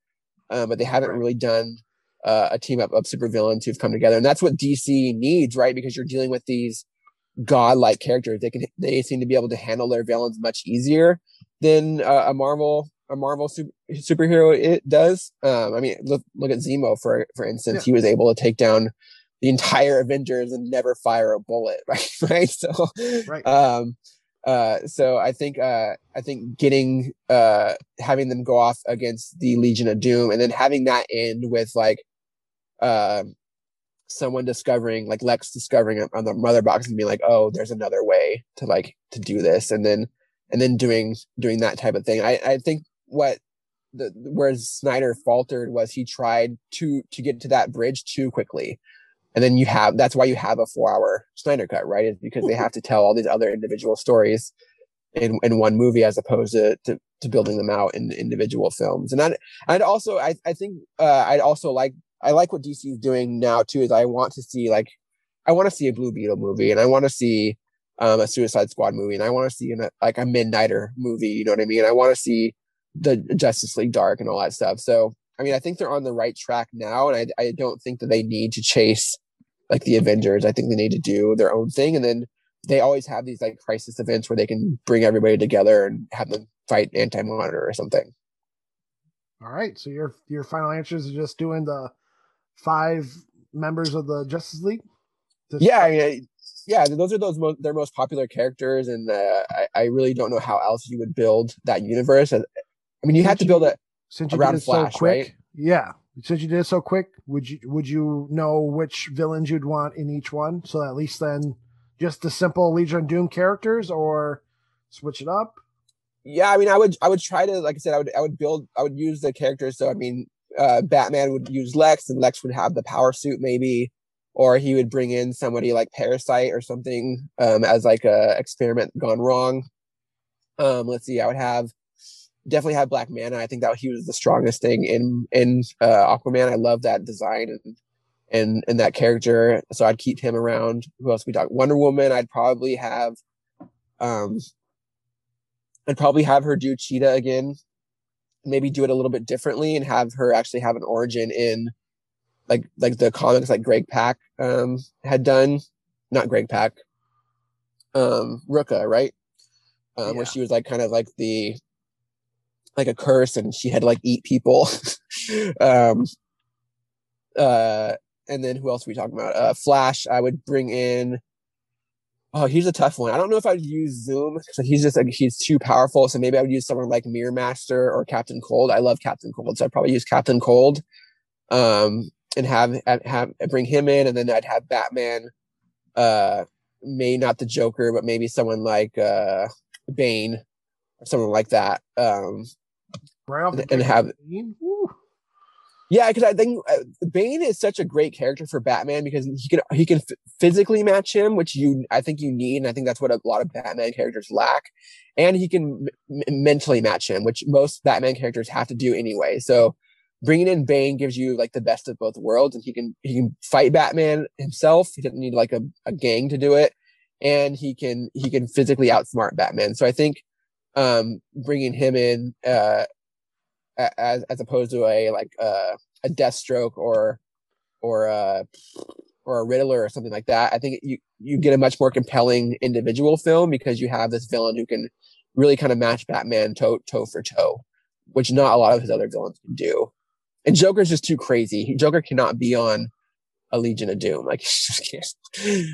uh, but they haven't really done uh, a team up of super villains who've come together. And that's what DC needs, right? Because you're dealing with these godlike characters. They can they seem to be able to handle their villains much easier than uh, a Marvel a Marvel super, superhero it does. Um, I mean, look look at Zemo for for instance. Yeah. He was able to take down the entire Avengers and never fire a bullet, right? right. So, right. Um, uh, so I think uh, I think getting uh, having them go off against the Legion of Doom and then having that end with like uh, someone discovering like Lex discovering on the mother box and being like, oh, there's another way to like to do this, and then and then doing doing that type of thing. I, I think what the whereas Snyder faltered was he tried to to get to that bridge too quickly. And then you have that's why you have a four hour Snyder cut, right? Is because they have to tell all these other individual stories in, in one movie as opposed to, to, to building them out in individual films. And I'd, I'd also I, I think uh, I'd also like I like what DC is doing now too, is I want to see like I want to see a Blue Beetle movie and I want to see um, a Suicide Squad movie, and I want to see an, like a Midnighter movie. You know what I mean? I want to see the Justice League Dark and all that stuff. So, I mean, I think they're on the right track now, and I, I don't think that they need to chase like the Avengers. I think they need to do their own thing, and then they always have these like crisis events where they can bring everybody together and have them fight Anti Monitor or something. All right. So your your final answers is just doing the five members of the Justice League. yeah, I yeah, those are those most their most popular characters, and uh, I, I really don't know how else you would build that universe. I mean, you since had to build it since you around did it Flash, so quick. Right? Yeah, since you did it so quick, would you would you know which villains you'd want in each one? So at least then, just the simple Legion Doom characters, or switch it up. Yeah, I mean, I would I would try to like I said, I would I would build I would use the characters. So I mean, uh, Batman would use Lex, and Lex would have the power suit maybe or he would bring in somebody like Parasite or something um, as like a experiment gone wrong. Um, let's see, I would have definitely have Black Manta. I think that he was the strongest thing in in uh, Aquaman. I love that design and and and that character, so I'd keep him around. Who else we talk? Wonder Woman. I'd probably have, um, I'd probably have her do Cheetah again. Maybe do it a little bit differently and have her actually have an origin in like like the comics like Greg Pak um, had done. not Greg Pak, um, Rucka, right? Um, Yeah. where she was like kind of like the like a curse and she had to like eat people. um uh and then who else are we talking about? Uh Flash, I would bring in Oh, he's a tough one. I don't know if I'd use Zoom. So he's just like he's too powerful. So maybe I would use someone like Mirror Master or Captain Cold. I love Captain Cold, so I'd probably use Captain Cold, um, and have have, have bring him in, and then I'd have Batman, uh, maybe not the Joker, but maybe someone like uh Bane or someone like that. Um, Right And- and have- of the scene, woo. Yeah, because I think uh, Bane is such a great character for Batman because he can he can f- physically match him, which you I think you need, and I think that's what a lot of Batman characters lack. And he can m- mentally match him, which most Batman characters have to do anyway. So bringing in Bane gives you like the best of both worlds, and he can he can fight Batman himself. He doesn't need like a, a gang to do it, and he can he can physically outsmart Batman. So I think um bringing him in uh as as opposed to a like uh, a Deathstroke or or a or a Riddler or something like that. I think you you get a much more compelling individual film because you have this villain who can really kind of match Batman toe toe for toe, which not a lot of his other villains can do. And Joker's just too crazy. Joker cannot be on a Legion of Doom. Like.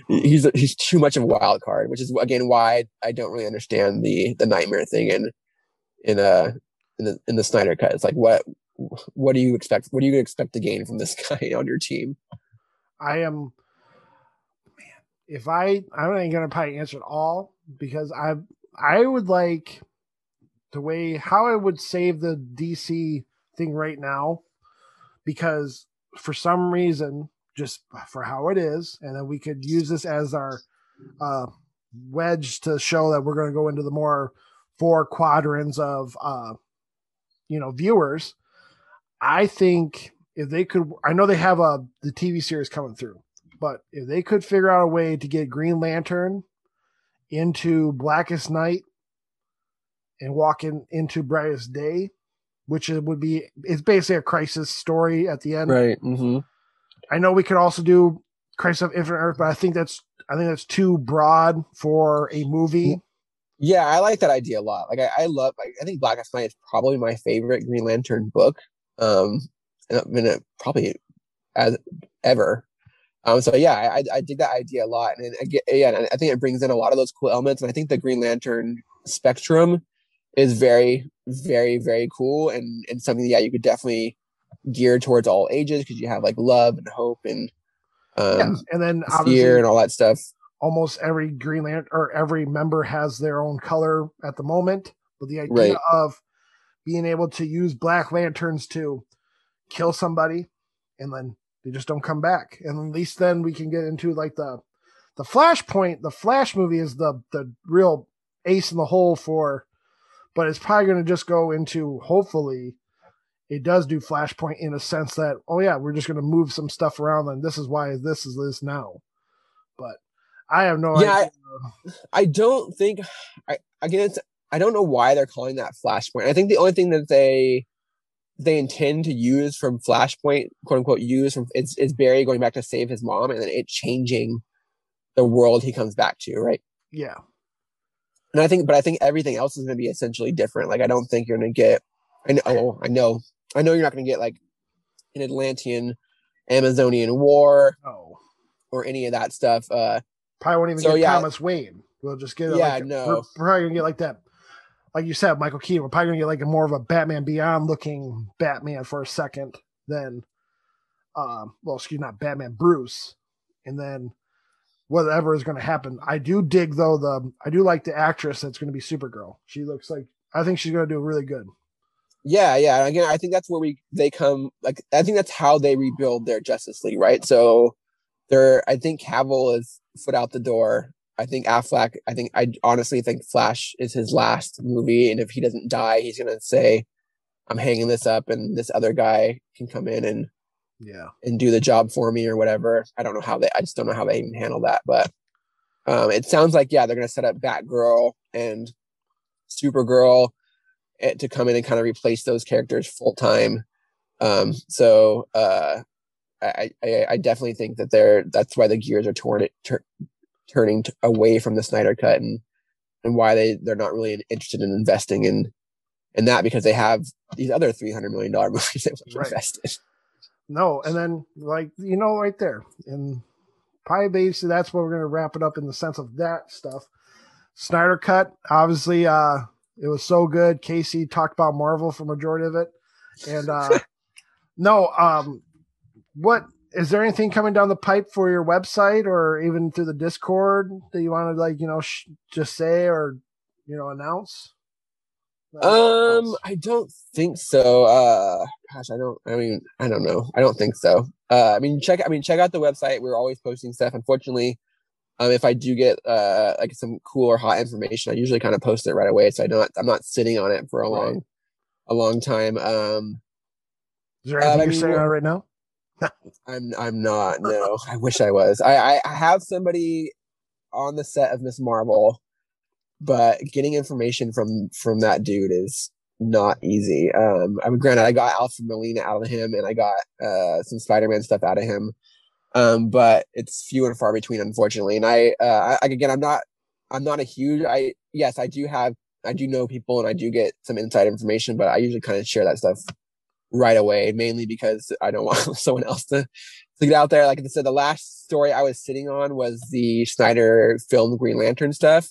He's he's too much of a wild card, which is again why I don't really understand the the nightmare thing in in uh in the in the Snyder cut. It's like what what do you expect? What do you expect to gain from this guy on your team? I am man. If I I'm not gonna probably answer it all because I I would like the way how I would save the DC thing right now because for some reason just for how it is and then we could use this as our uh wedge to show that we're going to go into the more four quadrants of uh you know viewers i think if they could i know they have a the tv series coming through but if they could figure out a way to get green lantern into blackest night and walk in into brightest day which it would be it's basically a crisis story at the end Right. Mm-hmm. I know we could also do Crisis of Infinite Earth, but I think that's I think that's too broad for a movie. Yeah, I like that idea a lot. Like I, I love. Like, I think Blackest Night is probably my favorite Green Lantern book. Um, and I've been uh, probably as ever. Um, so yeah, I, I I dig that idea a lot, and I get, yeah, I think it brings in a lot of those cool elements. And I think the Green Lantern spectrum is very, very, very cool, and and something yeah you could definitely gear towards all ages because you have like love and hope and um Yes. And then fear and all that stuff. almost every Green Lantern or every member has their own color at the moment. But the idea Right. of being able to use Black Lanterns to kill somebody and then they just don't come back. And at least then we can get into like the the Flashpoint, the Flash movie is the the real ace in the hole for but it's probably going to just go into hopefully it does do flashpoint in a sense that oh yeah we're just going to move some stuff around and this is why this is this now but i have no Yeah, idea I don't think I again it's I don't know why they're calling that Flashpoint. I think the only thing that they they intend to use from Flashpoint, quote unquote, use from is, is Barry going back to save his mom and then it changing the world he comes back to, right? yeah And I think, but I think everything else is going to be essentially different. Like I don't think you're going to get. I know. Oh, I know. I know you're not going to get like an Atlantean, Amazonian war no or any of that stuff. Uh, probably won't even So, get yeah. thomas wayne we'll just get Yeah, like, no. we're probably gonna get like that like you said michael keaton we're probably gonna get like a more of a batman beyond looking batman for a second than um well excuse me, not batman bruce and then whatever is going to happen i do dig though the i do like the actress that's going to be supergirl she looks like i think she's going to do really good Yeah, yeah. Again, I think that's where we they come like I think that's how they rebuild their Justice League, right? So they're I think Cavill is foot out the door. I think Affleck, I think I honestly think Flash is his last movie. And if he doesn't die, he's gonna say, I'm hanging this up and this other guy can come in and yeah and do the job for me or whatever. I don't know how they I just don't know how they even handle that. But um it sounds like yeah, they're gonna set up Batgirl and Supergirl eh, to come in and kind of replace those characters full time. Um, so uh, I, I I definitely think that they're that's why the gears are torn it tur- turning t- away from the Snyder cut and and why they they're not really interested in investing in in that because they have these other three hundred million dollar movies they want to Right. invest in. No, and then like you know, right there, and probably basically that's what we're gonna wrap it up in the sense of that stuff. Snyder cut, obviously, uh, it was so good. KC talked about Marvel for majority of it, and uh, no, um, what is there anything coming down the pipe for your website or even through the Discord that you want to like you know sh- just say or you know announce? Um, I don't think so. Uh, gosh, I don't. I mean, I don't know. I don't think so. Uh, I mean, check. I mean, check out the website. We're always posting stuff. Unfortunately, um, if I do get uh like some cool or hot information, I usually kind of post it right away. So I don't. I'm not sitting on it for a Right. long, a long time. Um, is there uh, anything I you're saying on right now? I'm. I'm not. No, I wish I was. I I have somebody on the set of Miss Marvel, but getting information from from that dude is not easy. Um, I mean, granted, I got Alfred Molina out of him, and I got uh some Spider-Man stuff out of him, um, but it's few and far between, unfortunately. And I, uh, I again, I'm not, I'm not a huge. I yes, I do have, I do know people, and I do get some inside information, but I usually kind of share that stuff right away, mainly because I don't want someone else to to get out there. Like I said, the last story I was sitting on was the Snyder film Green Lantern stuff.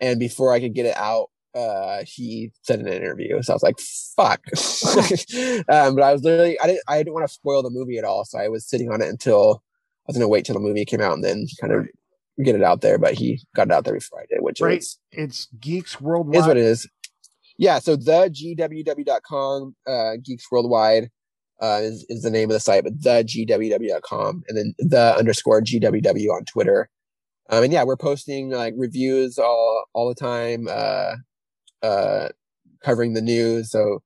And before I could get it out, uh, he said in an interview. So I was like, fuck. um, but I was literally I didn't I didn't want to spoil the movie at all. So I was sitting on it until I was gonna wait till the movie came out and then kind of get it out there. But he got it out there before I did, which Right. is It's Geeks Worldwide. is what it is. Yeah, so the GWW.com, uh, Geeks Worldwide, uh, is, is the name of the site, but the GWW.com, and then the underscore GWW on Twitter. Um, and yeah, we're posting like reviews all all the time, uh, uh, covering the news. So,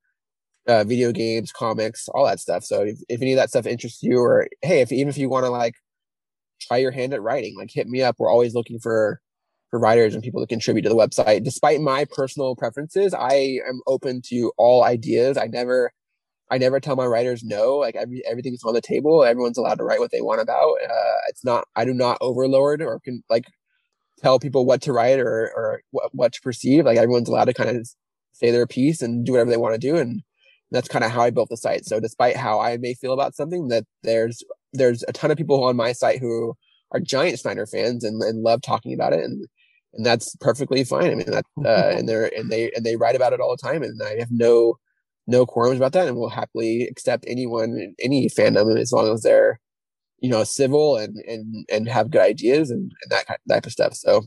uh, video games, comics, all that stuff. So if, if any of that stuff interests you, or hey, if even if you want to like try your hand at writing, like hit me up. We're always looking for for writers and people to contribute to the website. Despite my personal preferences, I am open to all ideas. I never I never tell my writers no. Like every everything's on the table. Everyone's allowed to write what they want about. Uh, it's not I do not overlord or can like tell people what to write or or what, what to perceive. Like everyone's allowed to kind of say their piece and do whatever they want to do. And that's kind of how I built the site. So despite how I may feel about something, that there's there's a ton of people on my site who are giant Snyder fans and, and love talking about it and and that's perfectly fine. I mean that uh, and they're and they and they write about it all the time and I have no no quorums about that and we'll happily accept anyone any fandom as long as they're you know civil and and and have good ideas and, and that kind type of stuff. So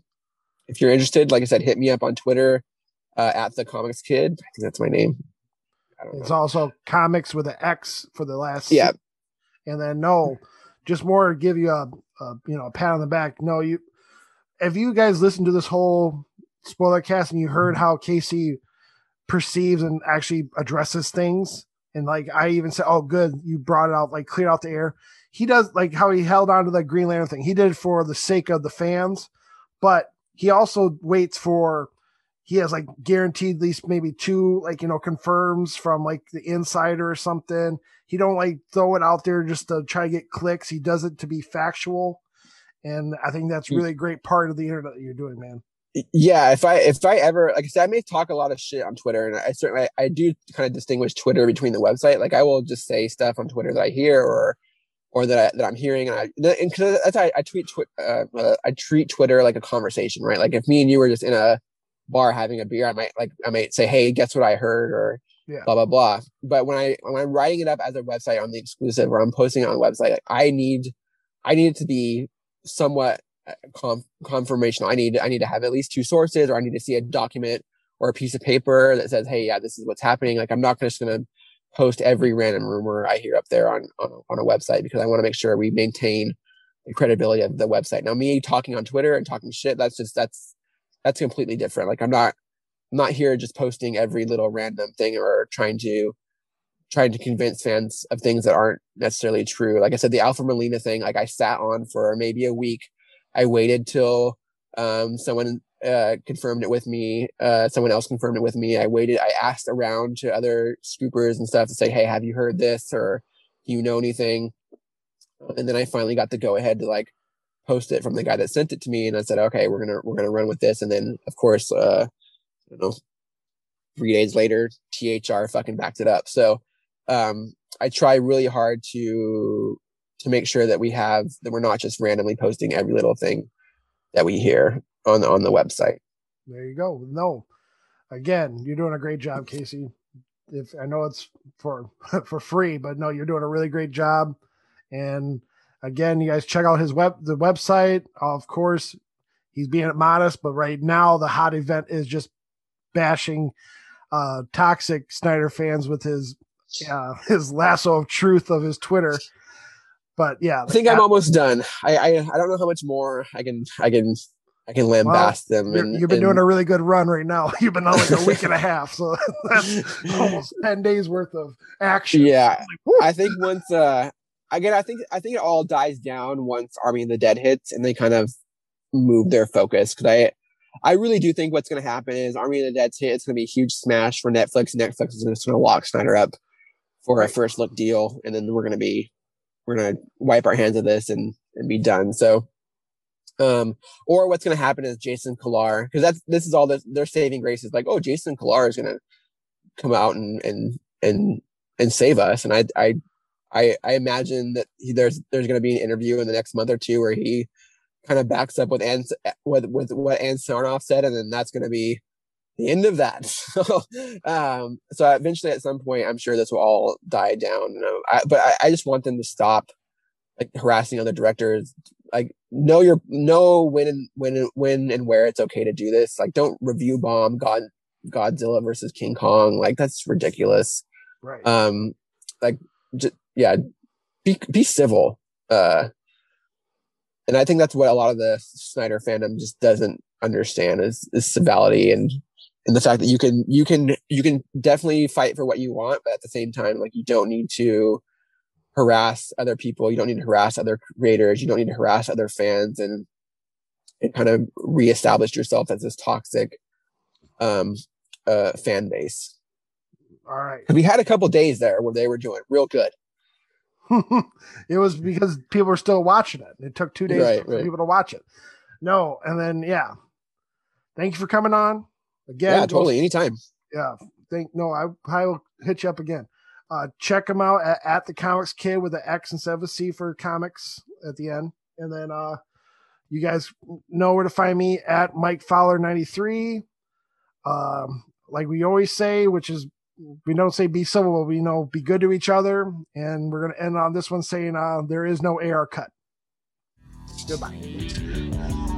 if you're interested, like I said, hit me up on Twitter uh, at the comics kid. I think that's my name. I don't It's know. also comics with an X for the last. Yeah. And then no, just more give you a, a you know a pat on the back. No, you if you guys listen to this whole spoiler cast and you heard how KC perceives and actually addresses things, and like I even said, oh good, you brought it out, like cleared out the air. He does like how he held on to the Green Lantern thing. He did it for the sake of the fans, but he also waits for he has like guaranteed at least maybe two like you know confirms from like the insider or something. He don't like throw it out there just to try to get clicks. He does it to be factual. And i think that's hmm. really a great part of the internet that you're doing man yeah if i if i ever like i said i may talk a lot of shit on twitter and i certainly i do kind of distinguish twitter between the website. Like i will just say stuff on twitter that i hear or or that, I, that i'm hearing and i and cause that's how I, I tweet twi- uh, uh, i treat twitter like a conversation right? Like if me and you were just in a bar having a beer i might like i might say hey guess what i heard? or Yeah. blah blah blah. But when i when i'm writing it up as a website on the exclusive or i'm posting it on a website like, i need i need it to be somewhat conf- confirmational. I need I need to have at least two sources, or I need to see a document or a piece of paper that says, "Hey, yeah, this is what's happening." Like I'm not just going to post every random rumor I hear up there on on, on a website because I want to make sure we maintain the credibility of the website. Now, me talking on Twitter and talking shit, that's just that's that's completely different. Like I'm not I'm not here just posting every little random thing or trying to trying to convince fans of things that aren't necessarily true. Like I said, the Alfred Molina thing, like I sat on for maybe a week. I waited till um, someone uh, confirmed it with me. Uh, someone else confirmed it with me. I waited. I asked around to other scoopers and stuff to say, "Hey, have you heard this or do you know anything?" And then I finally got the go ahead to like post it from the guy that sent it to me, and I said, okay, we're gonna we're gonna run with this, and then of course, uh, I don't know, three days later, THR fucking backed it up. So um, I try really hard to to make sure that we have that we're not just randomly posting every little thing that we hear on on the website. There you go. No, again, you're doing a great job, KC. If I know it's for for free, but no, you're doing a really great job. And again, you guys check out his web the website. Of course, he's being modest, but right now the hot event is just bashing uh toxic Snyder fans with his uh his lasso of truth of his Twitter. But yeah, I think I'm almost done. I, I I don't know how much more I can I can I can lambast well, them. And, you've been and, doing a really good run right now. You've been on like a week and a half, so that's almost ten days worth of action. Yeah, like, I think once uh again, I think I think it all dies down once Army of the Dead hits, and they kind of move their focus because I I really do think what's going to happen is Army of the Dead's hit. It's going to be a huge smash for Netflix. Netflix is just going to lock Snyder up for a first look deal, and then we're going to be we're going to wipe our hands of this and and be done. So, um, or what's going to happen is Jason Kilar because that's this is all this their saving grace is like oh Jason Kilar is going to come out and and and and save us, and I I I I imagine that he, there's there's going to be an interview in the next month or two where he kind of backs up with Ann, with with what Ann Sarnoff said, and then that's going to be the end of that. so, um, so eventually, at some point, I'm sure this will all die down. You know? I, but I, I just want them to stop like harassing other directors. Like know your know when and when when and where it's okay to do this. Like don't review bomb God Godzilla versus King Kong. Like that's ridiculous. Right. Um, like just yeah, be be civil. Uh, and I think that's what a lot of the Snyder fandom just doesn't understand is is civility and and the fact that you can you can you can definitely fight for what you want, but at the same time, like you don't need to harass other people. You don't need to harass other creators. You don't need to harass other fans and and kind of reestablish yourself as this toxic um uh fan base. All right. We had a couple days there where they were doing real good. it was because people were still watching it. It took two days right, for right. people to watch it. No, and then yeah. Thank you for coming on again. Yeah, totally. Anytime. Yeah. Thank no, I I will hit you up again. Uh, check them out at, at the comics kid with the X instead of a C for comics at the end. And then uh you guys know where to find me at Mike Fowler 93. Um, like we always say, which is we don't say be civil, but we know be good to each other. And we're going to end on this one saying uh, there is no AR cut. Goodbye.